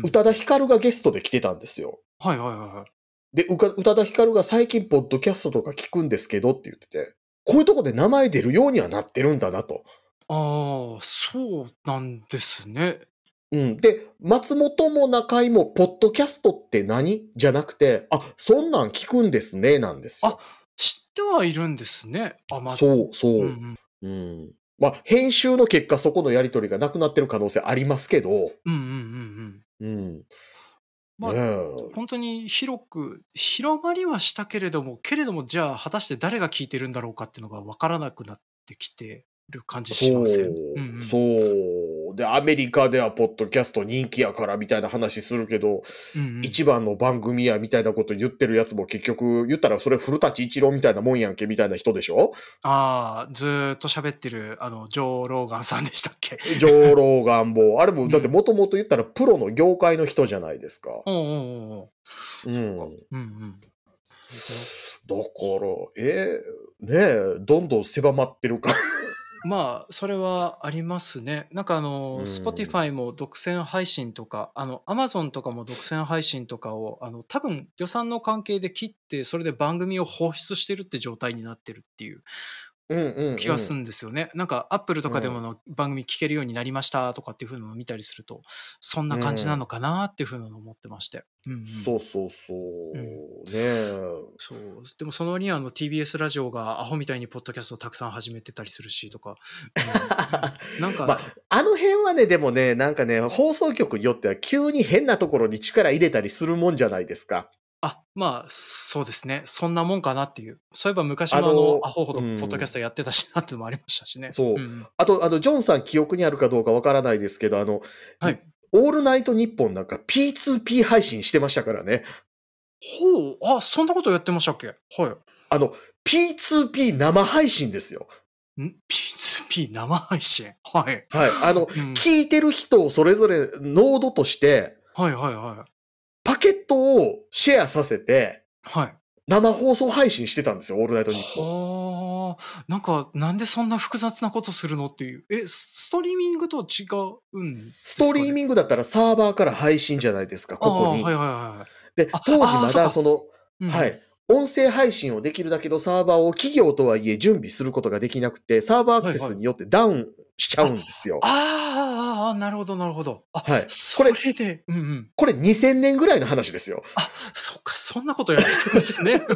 宇多田ヒカルがゲストで来てたんですよ。はいはいはいはい。で、宇多田ヒカルが最近ポッドキャストとか聞くんですけどって言ってて、こういうとこで名前出るようにはなってるんだなと。ああ、そうなんですね。うん。で、松本も中井も、ポッドキャストって何？じゃなくて、あ、そんなん聞くんですね、なんですよ。知ってはいるんですね。あ、まあ、そう、そう。ううんうんん。まあ、編集の結果、そこのやりとりがなくなってる可能性ありますけど、うんうんうんうん。うん。まあ本当に広く広まりはしたけれどもけれどもじゃあ果たして誰が聞いてるんだろうかっていうのが分からなくなってきてる感じしません？うんうんそう。で、アメリカではポッドキャスト人気やからみたいな話するけど、うんうん一番の番組やみたいなこと言ってるやつも結局言ったらそれ古舘一郎みたいなもんやんけみたいな人でしょ？ああずーっと喋ってるあのジョー・ローガンさんでしたっけ？ジョーローガンボあれもだってもともと言ったらプロの業界の人じゃないですか。おうおうおうおううん。だかうんうんら、えねえ、どんどん狭まってるから。まあそれはありますね。なんかあの、うん Spotify も独占配信とかあの Amazon とかも独占配信とかをあの多分予算の関係で切ってそれで番組を放出してるって状態になってるっていううんうんうん気がするんですよね。なんか、アップルとかでもの番組聞けるようになりましたとかっていう風なのを見たりすると、そんな感じなのかなっていう風なのを思ってまして。うんうんそうそうそう。うんねえ。そう。でもその割にはあの TBS ラジオがアホみたいにポッドキャストをたくさん始めてたりするしとか。うんなんか、まあ、あの辺はね、でもね、なんかね、放送局によっては急に変なところに力入れたりするもんじゃないですか。あ、まあ、そうですね。そんなもんかなっていう。そういえば昔もああのの、アホほどうんポッドキャストやってたしなってのもありましたしね。そうんあと、あの、ジョンさん記憶にあるかどうかわからないですけど、あの、はい。オールナイトニッポンなんか P2P 配信してましたからね。ほう、あ、そんなことやってましたっけ？はい。あの、P2P 生配信ですよ。ん ?P2P 生配信？はい。はい。あの、うん聞いてる人をそれぞれノードとして、はいはいはい。パケットをシェアさせて、はい。生放送配信してたんですよ、オールナイトニッポン。はあ、なんか、なんでそんな複雑なことするのっていう。え、スストリーミングとは違うんですか？ねストリーミングだったらサーバーから配信じゃないですか、ここに。はいはいはい。であ、当時まだその、うんはい。音声配信をできるだけのサーバーを企業とはいえ準備することができなくて、サーバーアクセスによってダウンしちゃうんですよ。ああ、なるほどなるほど。あ、はい。それで、うんうん。これ2000年ぐらいの話ですよ。あ、そっか、そんなことやってたんですね。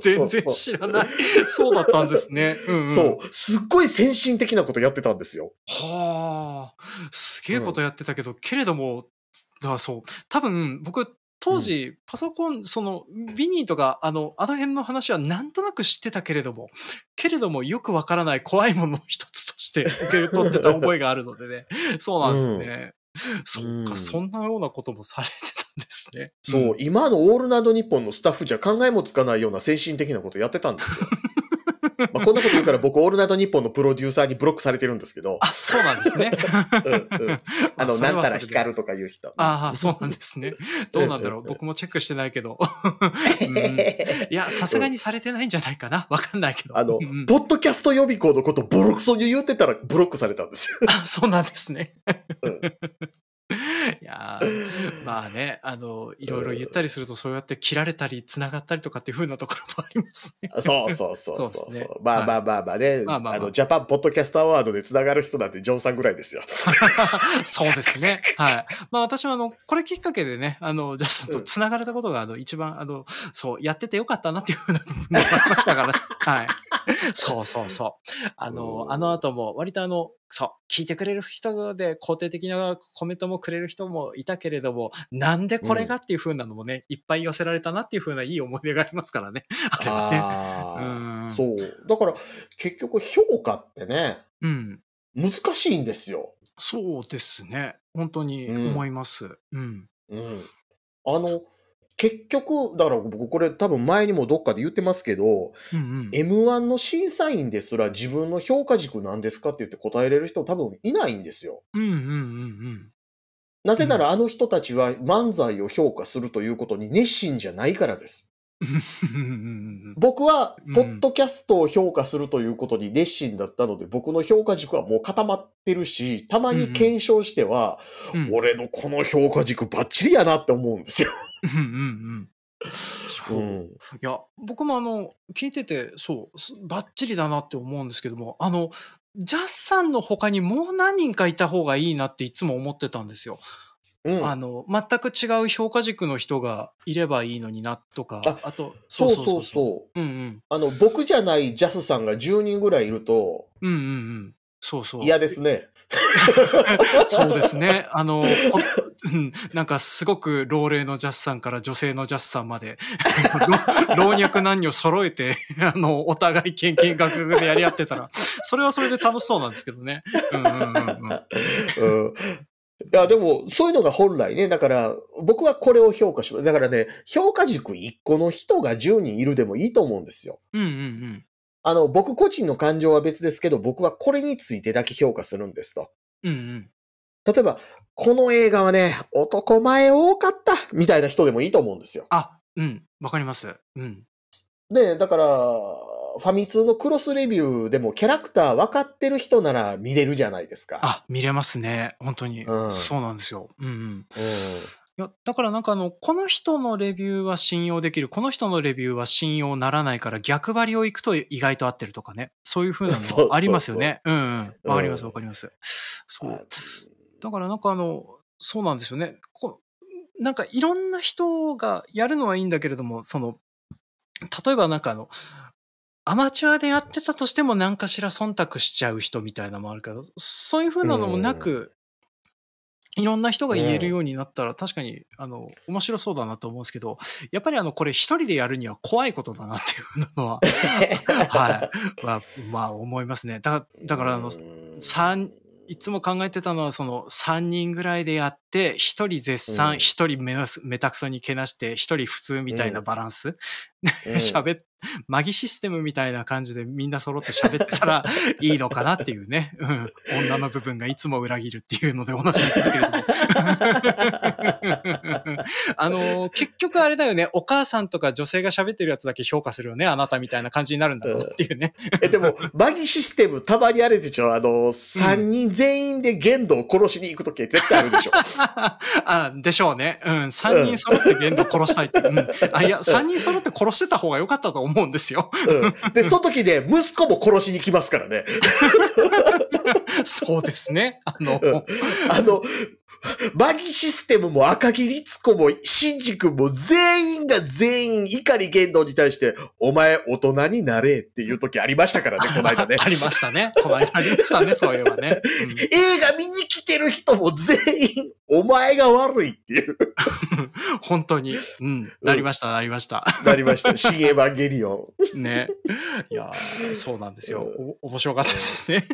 全然知らない。そうだったんですね。うん、うん。そう。すっごい先進的なことやってたんですよ。はあ、すげえことやってたけど、けれども、あそう、多分僕、当時、パソコン、その、ビニーとか、あの、あの辺の話はなんとなく知ってたけれども、けれどもよくわからない怖いものの一つとして受け取ってた覚えがあるのでね。そうなんですね。そっか、うんそんなようなこともされてたんですね。そう、ん今のオールナイトニッポンのスタッフじゃ考えもつかないような先進的なことやってたんですよ。まあこんなこと言うから僕、オールナイトニッポンのプロデューサーにブロックされてるんですけど、あ、そうなんですね。うんうん あの、なんたら光るとかいう人。ああ、そうなんですね。どうなんだろう。僕もチェックしてないけど。うんいや、さすがにされてないんじゃないかな。わかんないけど。あのうんうん、ポッドキャスト予備校のことボロクソに言ってたらブロックされたんですよ。あ、そうなんですね。うん いやーまあね、あの、いろいろ言ったりすると、そうやって切られたり、繋がったりとかっていう風なところもありますね。そうそうそうそうそうねまあまあまあまあね、まあまあまああの、ジャパンポッドキャストアワードでつながる人なんてジョンさんぐらいですよ。そうですね。はい。まあ私はあの、これきっかけでね、あの、ジャスさんと繋がれたことが、あの、一番、あの、そう、やっててよかったなっていうふうな部分がありましたから、はい。そうそうそう。あの、うんあの後も、割とあの、そう、聞いてくれる人で肯定的なコメントもくれる人もいたけれども、なんでこれがっていうふうなのもね、いっぱい寄せられたなっていうふうないい思い出がありますからね。あれはね。あうんあ、そう。だから、結局評価ってね、うん。難しいんですよ。そうですね。本当にうん思います。うん。うん。あの、結局、だから僕これ多分前にもどっかで言ってますけど、うんうん。M1 の審査員ですら自分の評価軸なんですかって言って答えれる人多分いないんですよ。うんうんうんうん。なぜならあの人たちは漫才を評価するということに熱心じゃないからです。うんうんうん僕はうん、ポッドキャストを評価するということに熱心だったので、僕の評価軸はもう固まってるし、たまに検証しては、うん俺のこの評価軸バッチリやなって思うんですよ。うんうんうん。そうう。いん。や、僕もあの、聞いてて、そう、すバッチリだなって思うんですけども、あの、ジャスさんの他にもう何人かいた方がいいなっていつも思ってたんですよ。うん。あの、全く違う評価軸の人がいればいいのになとか、ああと、そうそうそう。う。うんうん。あの、僕じゃないジャスさんが10人ぐらいいるとうんうんうん。そうそう。嫌ですね。そうですね。あの、ほうんなんかすごく老齢のジャスさんから女性のジャスさんまで、老 老若男女揃えて、あの、お互い献金学学でやり合ってたら、それはそれで楽しそうなんですけどね。うんうんうんうん。うん。いや、でも、そういうのが本来ね、だから、僕はこれを評価します。だからね、評価軸1個の人が10人いるでもいいと思うんですよ。うんうんうん。あの、僕個人の感情は別ですけど、僕はこれについてだけ評価するんですと。うんうん。例えば、この映画はね、男前多かったみたいな人でもいいと思うんですよ。あ、うん。わかります。うん。で、だから、ファミ通のクロスレビューでもキャラクター分かってる人なら見れるじゃないですか。あ、見れますね。本当に。うんそうなんですよ。うんうん。うん。いや、だからなんかあの、この人のレビューは信用できる、この人のレビューは信用ならないから逆張りを行くと意外と合ってるとかね。そういう風な そうそうのありますよね。うんうん。わかりますうんわかります。そあう。だからなんかあの、そうなんですよね。こなんかいろんな人がやるのはいいんだけれども、その、例えばなんかあの、アマチュアでやってたとしても何かしら忖度しちゃう人みたいなのもあるけど、そういう風なのもなく、いろんな人が言えるようになったら、確かに、あの、面白そうだなと思うんですけど、やっぱりあの、これ一人でやるには怖いことだなっていうのは、はい、まあ、まあ思いますね。だだからあの、うん三いつも考えてたのは、その3人ぐらいでやって、1人絶うん。賛、1人めなすめたくそにけなして、1人普通みたいなバランス。うん。喋っ、マギシステムみたいな感じでみんな揃って喋ってたらいいのかなっていうね。うん。女の部分がいつも裏切るっていうのでおなじみですけれども。あの、結局あれだよね。お母さんとか女性が喋ってるやつだけ評価するよね。あなたみたいな感じになるんだろうなっていうね。え、でも、バギシステム、たまにあれでしょあの、三人全員で限度を殺しに行くとき絶対あるでしょ あ、でしょうね。うん。三人揃って玄度殺したいって。うん。あ、いや、三人揃って殺してた方が良かったと思うんですよ。うん。で、その時で、息子も殺しに来ますからね。そうですね。あの、うんあの、バギシステムも赤木律子も新宿も全員が全員怒り言動に対して、お前大人になれっていう時ありましたからね、この間ね。ありましたね。この間ありましたね、そういえばね。うん映画見に来てる人も全員、お前が悪いっていう、本当に。うん。なりました、なりました。なりました。新エヴァンゲリオン。ね。いやーそうなんですよ。お面白かったですね。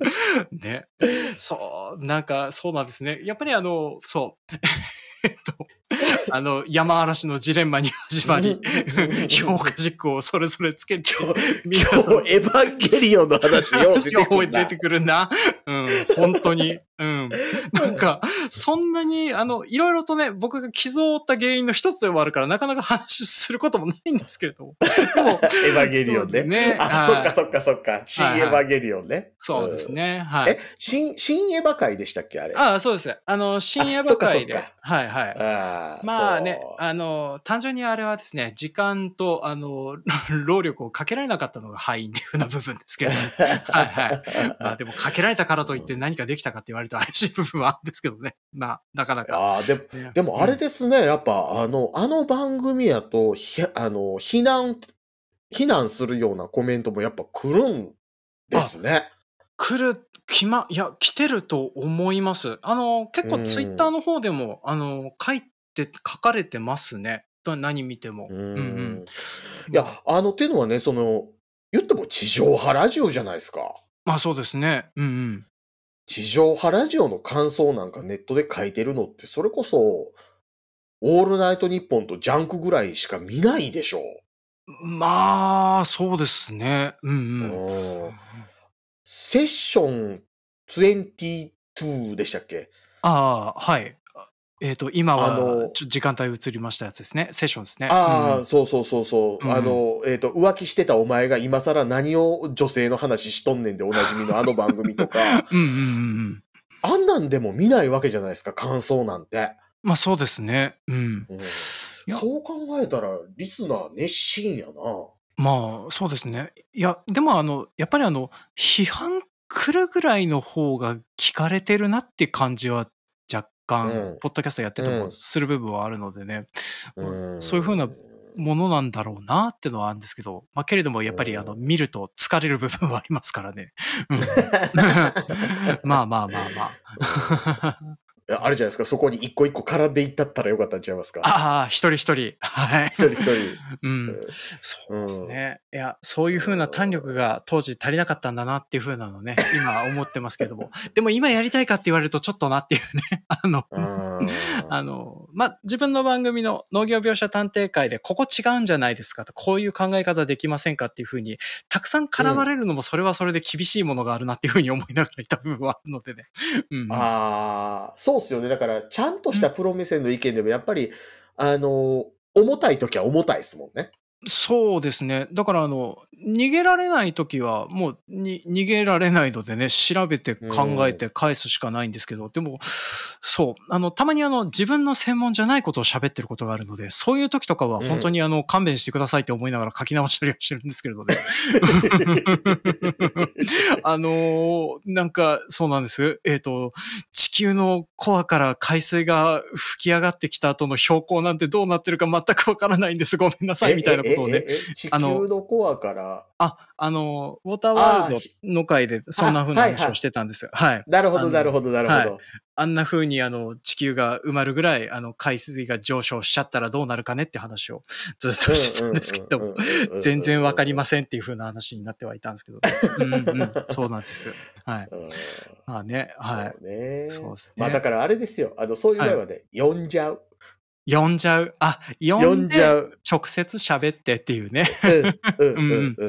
ね。そう、なんか、そうなんですね。やっぱりあの、そう。えっと、あの、山嵐のジレンマに始まり、評価軸をそれぞれつけて、皆今日エヴァンゲリオンの話よう出てくるな。うん、本当に。うん。なんか、そんなに、あの、いろいろとね、僕が傷を負った原因の一つではあるから、なかなか話することもないんですけれども。でも、エヴァンゲリオンね。ねあ、はいそっかそっかそっか。新エヴァンゲリオンね。そうですね。うん。はいえ。、新、新エヴァ界でしたっけあれ？ああ、そうです。あの、深夜あそっか部会で。はいはい。あーまあねあの、単純にあれはですね、時間と、あの、労力をかけられなかったのが敗因っていうふうな部分ですけど、ね、はいはい。まあでもかけられたからといって何かできたかって言われると 怪しい部分はあるんですけどね。まあ、なかなか。ああ、でも、ねでもあれですね、やっぱ、あの、あの番組やと、ひあの、非難、非難するようなコメントもやっぱ来るんですね。来る、来ま、いや、来てると思います。あの、結構うんツイッターの方でも、あの、書いて、書かれてますね。何見ても。うんうんうんいや、あの、っていうのはね、その、言っても地上波ラジオじゃないですか。まあそうですね。うんうん。地上波ラジオの感想なんかネットで書いてるのって、それこそ、オールナイトニッポンとジャンクぐらいしか見ないでしょまあ、そうですね。うん。うんセッション22でしたっけ？ああ、はい。えっ、と、今あはのちょ時間帯移りましたやつですね。セッションですね。ああ、うんそうそうそうそう。うんあの、えっ、と、浮気してたお前が今更何を女性の話しとんねんでおなじみのあの番組とか、うんうんうんうん。あんなんでも見ないわけじゃないですか、感想なんて。まあそうですね。うん。うんやそう考えたら、リスナー熱心やな。まあ、そうですね。いや、でもあの、やっぱりあの、批判来るぐらいの方が聞かれてるなって感じは若干、うん。ポッドキャストやっててうん。もする部分はあるのでね、うん。そういう風なものなんだろうなってのはあるんですけど、まあけれどもやっぱりうん。あの、見ると疲れる部分はありますからね。うん。まあまあまあまあ。いやあれじゃないですか、そこに一個一個絡んでいったったらよかったんちゃいますか？ああ、一人一人。はい。一人一人。うん。そうですね。いや、そういう風な胆力が当時足りなかったんだなっていう風なのね、今思ってますけれども。でも今やりたいかって言われるとちょっとなっていうね。あの、うんあの、まあ、自分の番組の農業描写探偵会で、ここ違うんじゃないですかと、こういう考え方できませんかっていう風に、たくさん絡まれるのもそれはそれで厳しいものがあるなっていう風に思いながらいた部分はあるのでね。うん。ああ、そうっすよね。だから、ちゃんとしたプロ目線の意見でも、やっぱり、あの、重たい時は重たいですもんね。そうですね。だからあの、逃げられない時は、もうに逃げられないのでね、調べて考えて返すしかないんですけど、でも、そう、あの、たまにあの、自分の専門じゃないことを喋ってることがあるので、そういう時とかは本当にあの、勘弁してくださいって思いながら書き直したりはしてるんですけれどね。あのーなんか、そうなんです。えっ、と、地球のコアから海水が吹き上がってきた後の標高なんてどうなってるか全くわからないんです。ごめんなさい、みたいなことをね。地あの球のコアから。あ、あの、ウォーターワールドの回でそんな風な話をしてたんですよ。はい。なるほど、なるほど、なるほど。あんな風にあの地球が埋まるぐらいあの海水が上昇しちゃったらどうなるかねって話をずっとしてたんですけども、全然わかりませせんっていう風な話になってはいたんですけど、ね、うんうん、そうなんですよ。はい。まあね、はい。そうね。そうですねまあだからあれですよ。あの、そういう場合はね、呼んじゃう。呼んじゃう。あ、呼呼んじゃう。直接喋ってっていうね。うんうんうん うんうん。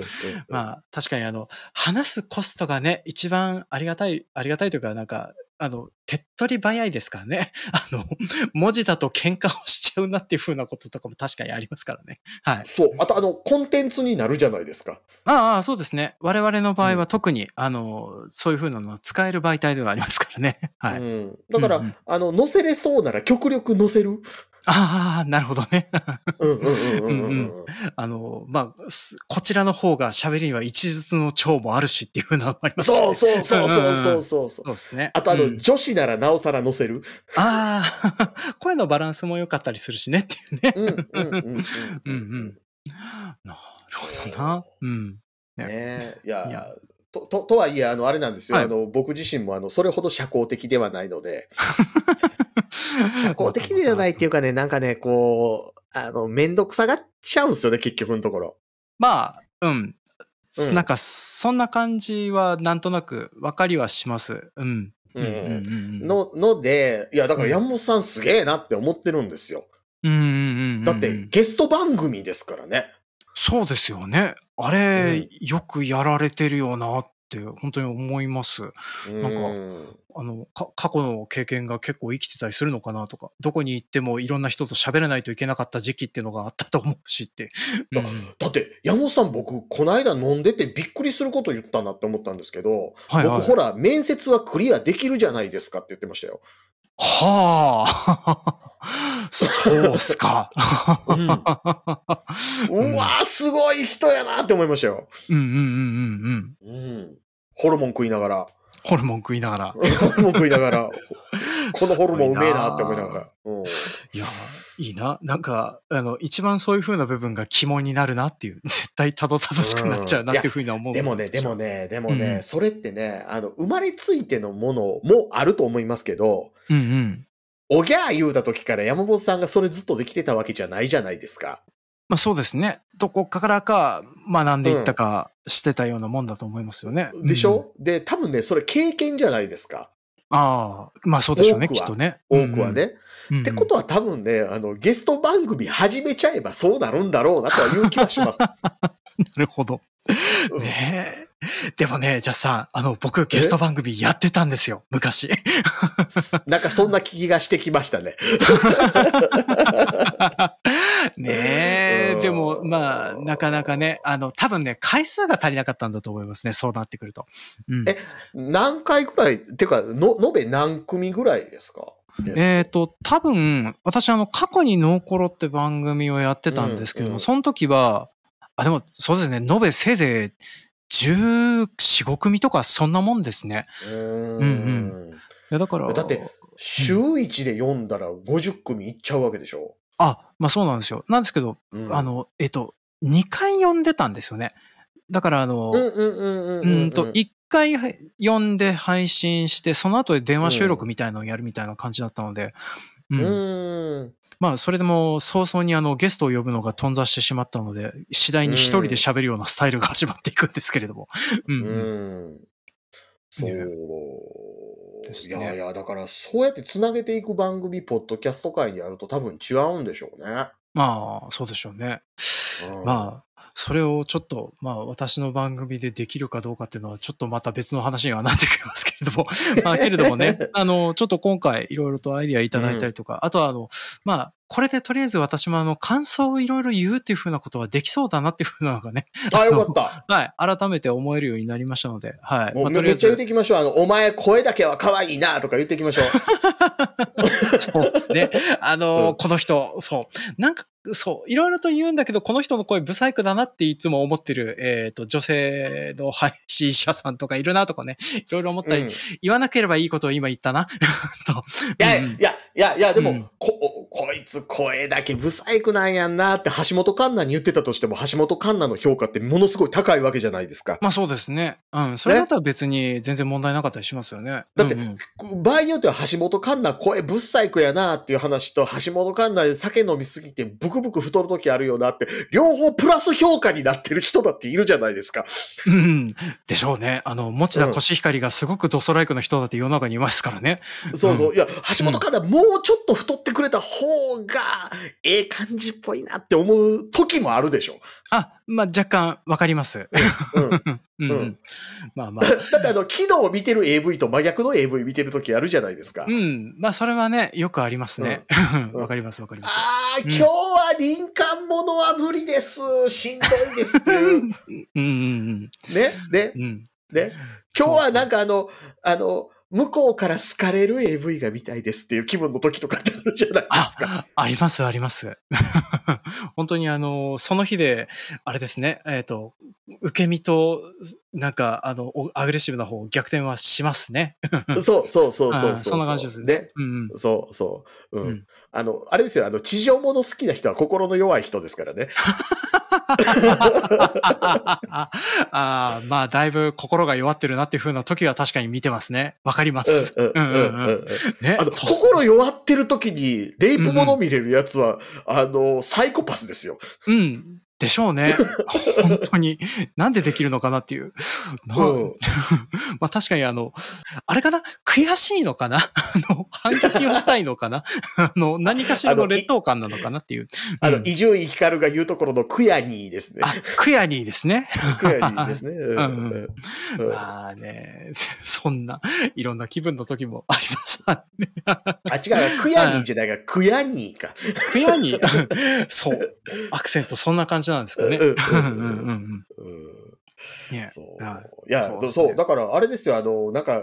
まあ確かにあの、話すコストがね、一番ありがたい、ありがたいというか、なんか、あの、手っ取り早いですからね。あの、文字だと喧嘩をしちゃうなっていう風なこととかも確かにありますからね。はい。そう。あと、あの、コンテンツになるじゃないですか。ああ、そうですね。我々の場合は特に、あの、そういう風なのは使える媒体ではありますからね。はい。うん。だから、うんうんあの、載せれそうなら極力載せる。ああ、なるほどね。あの、まあ、すこちらの方が喋りには一述の長もあるしっていう風なのもありますしそうそうそうそうそうそう。そうですね。あと、あの、うん女子ならなおさら載せる。ああ、声のバランスも良かったりするしねっていうね。うんうんうんうん。うんうん。なるほどな。うん。ねねえ。いやいやと、と、とはいえ、あの、あれなんですよ。はいあの、僕自身も、あの、それほど社交的ではないので、社交的ではないっていうかね、なんかね、こう、あの、めんどくさがっちゃうんですよね、結局のところ。まあ、うん。うんなんか、そんな感じはなんとなく分かりはします。うん。うんうんうん。の、ので、いや、だから山本さんすげえなって思ってるんですよ。うんうんうんうん。だって、ゲスト番組ですからね。そうですよね。あれ、よくやられてるよなって、本当に思います。なんかうんあの、か過去の経験が結構生きてたりするのかなとか、どこに行ってもいろんな人と喋らないといけなかった時期っていうのがあったと思うしって。うんうんだって、山本さん僕、この間飲んでてびっくりすること言ったなって思ったんですけど、はいはい僕ほら、面接はクリアできるじゃないですかって言ってましたよ。はあ。そうっすか。うんうわー、すごい人やなって思いましたよ。うんうんうんうんうん。うん。ホルモン食いながら。ホルモン食いながら。ホルモン食いながら。このホルモンうめえなって思いながら。うんいや、いいな。なんか、あの、一番そういう風な部分が肝になるなっていう、絶対たどたどしくなっちゃうなっていう風には思う。でもね、でも。ね、でもね、うんそれってね、あの、生まれついてのものもあると思いますけど、うんうん。おぎゃー言うた時から山本さんがそれずっとできてたわけじゃないじゃないですか。まあそうですね。どこからか学んでいったかしてたようなもんだと思いますよね。でしうんょ、で、多分ね、それ経験じゃないですか。ああ、まあそうでしょうね、きっとね。多くはね。うんうん。ってことは多分ね、あの、ゲスト番組始めちゃえばそうなるんだろうなとはいう気はします。なるほど。うんねえ。でもね、ジャスさん、あの、僕ゲスト番組やってたんですよ、昔。なんかそんな気がしてきましたね。ねえ、うんでも、まあ、なかなかね、あの、多分ね、回数が足りなかったんだと思いますね、そうなってくると。うん。え何回ぐらい、てか、の、延べ何組ぐらいですか？えっ、と、多分、私、あの、過去にノーコロって番組をやってたんですけども、うんうんその時は、あ、でも、そうですね、延べせいぜい14、5組とか、そんなもんですね。うーんうんいや、だから、だって、週1で読んだら50組いっちゃうわけでしょ？あ、まあそうなんですよ。なんですけど、うんあ、の、えっ、と、2回読んでたんですよね。だから、あの、うんうんうんうんううんんと、一回読んで配信して、その後で電話収録みたいなのをやるみたいな感じだったので、うん。うん。まあ、それでも早々にあの、ゲストを呼ぶのが頓挫してしまったので、次第に一人で喋るようなスタイルが始まっていくんですけれども。うん。ううんん。そう。ねですねいやいや、だから、そうやってつなげていく番組、ポッドキャスト界にあると多分違うんでしょうね。まあ、そうでしょうね。うんまあ、それをちょっと、まあ、私の番組でできるかどうかっていうのは、ちょっとまた別の話にはなってきますけれども、まあ、けれどもね、あの、ちょっと今回いろいろとアイディアいただいたりとか、あとは、あの、まあ、これでとりあえず私もあの、感想をいろいろ言うっていうふうなことはできそうだなっていうふうなのがね、あ、よかった。はい、改めて思えるようになりましたので、はい。もうまあめっちゃ言っず、ていきましょう。あの、お前声だけは可愛いなとか言っていきましょう。そうですね。あの、うんこの人、そう。なんか、そう、いろいろと言うんだけど、この人の声、ブサイクだなっていつも思ってる、えっ、と、女性の配信者さんとかいるなとかね、いろいろ思ったり、うんい言わなければいいことを今言ったな、と。や、うんいや、いや、いや、でも、うんこ、こいつ声だけブサイクなんやんなって橋本環奈に言ってたとしても、橋本環奈の評価ってものすごい高いわけじゃないですか。まあそうですね。うん。それだったら別に全然問題なかったりしますよね。だってうんうん場合によっては橋本環奈声ブサイクやなっていう話と、橋本環奈で酒飲みすぎてブクブク太る時あるよなって、両方プラス評価になってる人だっているじゃないですか。うん。でしょうね。あの、持田コシヒカリがすごくドストライクの人だって世の中にいますからね。そうそう。いや、橋本環奈もうちょっと太ってくれた方が、ええ感じっぽいなって思う時もあるでしょ。あ、まあ若干わかります。うん。うん、ううんん。まあまあ。だってあの、昨日見てる AV と真逆の AV 見てる時あるじゃないですか。うん。まあそれはね、よくありますね。うん わかりますわかります。ああ、うん今日は林間ものは無理です。しんどいですっていう。うんうんね、ね、うん。うん。ね？今日はなんかあの、あの、向こうから好かれる AV が見たいですっていう気分の時とかってあるじゃないですか。あ、ありますあります。本当にあの、その日で、あれですね、えっ、と、受け身と、なんか、あの、おアグレッシブな方、逆転はしますね。そうそうそうそうそうあそんな感じですね。ね。うんうん。そうそう。うん。うんあの、あれですよ、あの、地上物好きな人は心の弱い人ですからね。あ あーまあ、だいぶ心が弱ってるなっていう風な時は確かに見てますね。わかります。うんうんうんうんうんうんねあの、と心弱ってる時に、レイプもの見れるやつは、あの、サイコパスですよ。うん。でしょうね。本当に。なんでできるのかなっていう。なうん まあ確かにあの、あれかな？悔しいのかな？あの、反撃をしたいのかな？あの、何かしらの劣等感なのかなっていう。あの、うん伊集院光が言うところのクヤニーですね。あ、クヤニーですね。クヤニーですね。うんうんまあね、そんな、いろんな気分の時もあります。あ、違う、クヤニーじゃないか、クヤニーか。クヤニー、そう。アクセントそんな感じなんですかね。うんそう。はい。いや、そう。だからあれですよ、あの、なんか、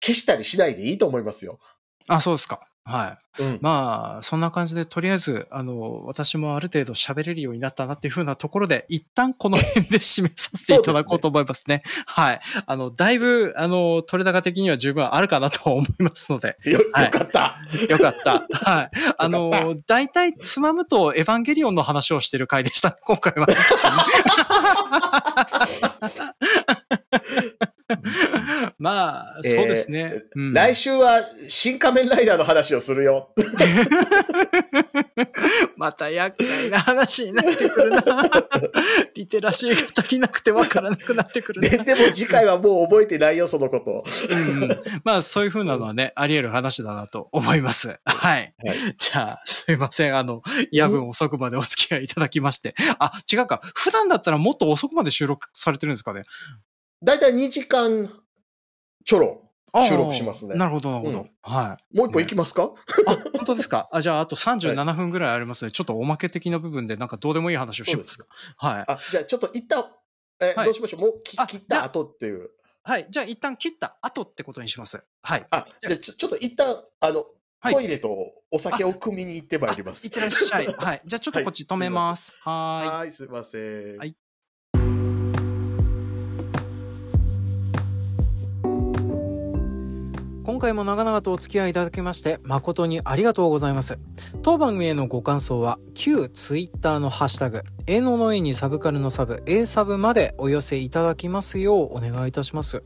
消したりしないでいいと思いますよ。あ、そうですか。はい。うん。まあ、そんな感じで、とりあえず、あの、私もある程度喋れるようになったなっていう風なところで、一旦この 辺で締めさせていただこうと思いますね。はい。あの、だいぶ、あの、取れ高的には十分あるかなと思いますので、よ、よはいかった。よかった。はい。あよの、大体つまむとエヴァンゲリオンの話をしてる回でした、今回は。まあ、そうですね。うん来週は、新仮面ライダーの話をするよ。また厄介な話になってくるな。リテラシーが足りなくてわからなくなってくるでな。でも次回はもう覚えてないよ、そのこと。うんうんまあ、そういう風なのはね、あり得る話だなと思います。はい。はいじゃあ、すいません。あの、夜分遅くまでお付き合いいただきまして。あ、違うか。普段だったらもっと遅くまで収録されてるんですかね。だいたい2時間ちょろ収録しますねなるほど、なるほど。うんはい。もう一本いきますか、あ、本当ですか？あ、じゃあ、あと37分ぐらいありますので、ちょっとおまけ的な部分で、なんかどうでもいい話をしますか？はい。あ、じゃあちょっと一旦、え、はいどうしましょう？もう切った後っていう。はい。じゃあ、一旦切った後ってことにします。はい。あ、じゃあちょちょっと一旦、あの、はいトイレとお酒を汲みに行ってまいります。いってらっしゃい。はい。じゃあ、ちょっとこっち止めます。はーい。はい、すいません。はい今回も長々とお付き合いいただきまして誠にありがとうございます。当番組へのご感想は旧ツイッターのハッシュタグ、A のの A にサブカルのサブ、A サブまでお寄せいただきますようお願いいたします。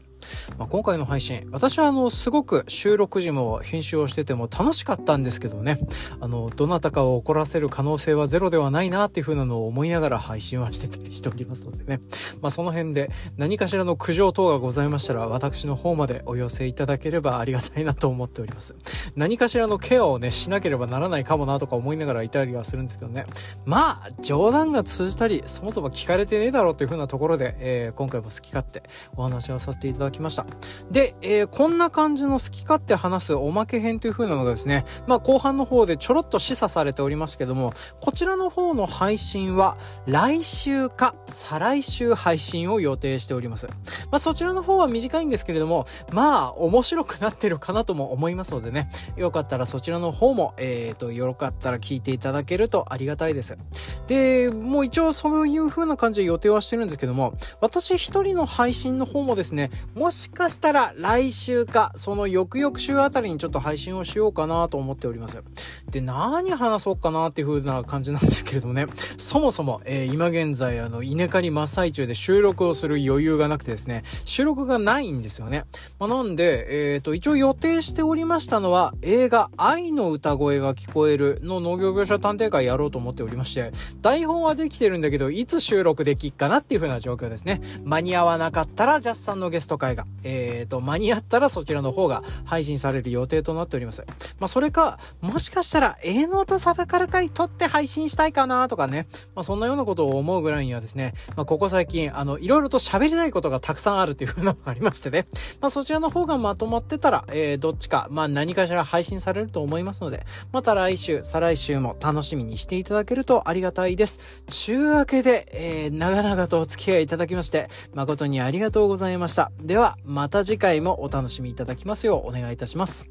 まあ、今回の配信、私はあの、すごく収録時も編集をしてても楽しかったんですけどね、あの、どなたかを怒らせる可能性はゼロではないなっていう風なのを思いながら配信はしてたりしておりますのでね。まあ、その辺で何かしらの苦情等がございましたら、私の方までお寄せいただければありがたいなと思っております。何かしらのケアをね、しなければならないかもなとか思いながらいたりはするんですけどね。まあ、冗談が通じたり、そもそも聞かれてねえだろうという風なところで、えー、今回も好き勝手お話をさせていただきました。で、えー、こんな感じの好き勝手話すおまけ編という風なのがですね、まあ後半の方でちょろっと示唆されておりますけども、こちらの方の配信は来週か再来週配信を予定しております。まあそちらの方は短いんですけれども、まあ面白くなってるかなとも思いますのでね、よかったらそちらの方も、えっ、ー、と、よかったら聞いていただけるとありがたいです。で、もう一応そういう風な感じで予定はしてるんですけども、私一人の配信の方もですね、もしかしたら来週か、その翌々週あたりにちょっと配信をしようかなと思っております。で、何話そうかなっていう風な感じなんですけれどもね、そもそも、えー、今現在、あの、稲刈り真っ最中で収録をする余裕がなくてですね、収録がないんですよね。まあ、なんで、えっ、ー、と、一応予定しておりましたのは、映画、愛の歌声が聞こえるの農業描写探偵会やろうと思っておりまして、台本はできてるんだけど、いつ収録できっかなっていう風な状況ですね。間に合わなかったら、ジャスさんのゲスト会が、えっ、ー、と、間に合ったらそちらの方が配信される予定となっております。まあ、それか、もしかしたら、営農とサブカル会撮って配信したいかなとかね。まあ、そんなようなことを思うぐらいにはですね、まあ、ここ最近、あの、いろいろと喋れないことがたくさんあるっていう風なのがありましてね。まあ、そちらの方がまとまってたら、えー、どっちか、まあ、何かしら配信されると思いますので、また来週、再来週も楽しみにしていただけるとありがたいです。ちゅうわけで、えー、長々とお付き合いいただきまして、誠にありがとうございました。では、また次回もお楽しみいただきますようお願いいたします。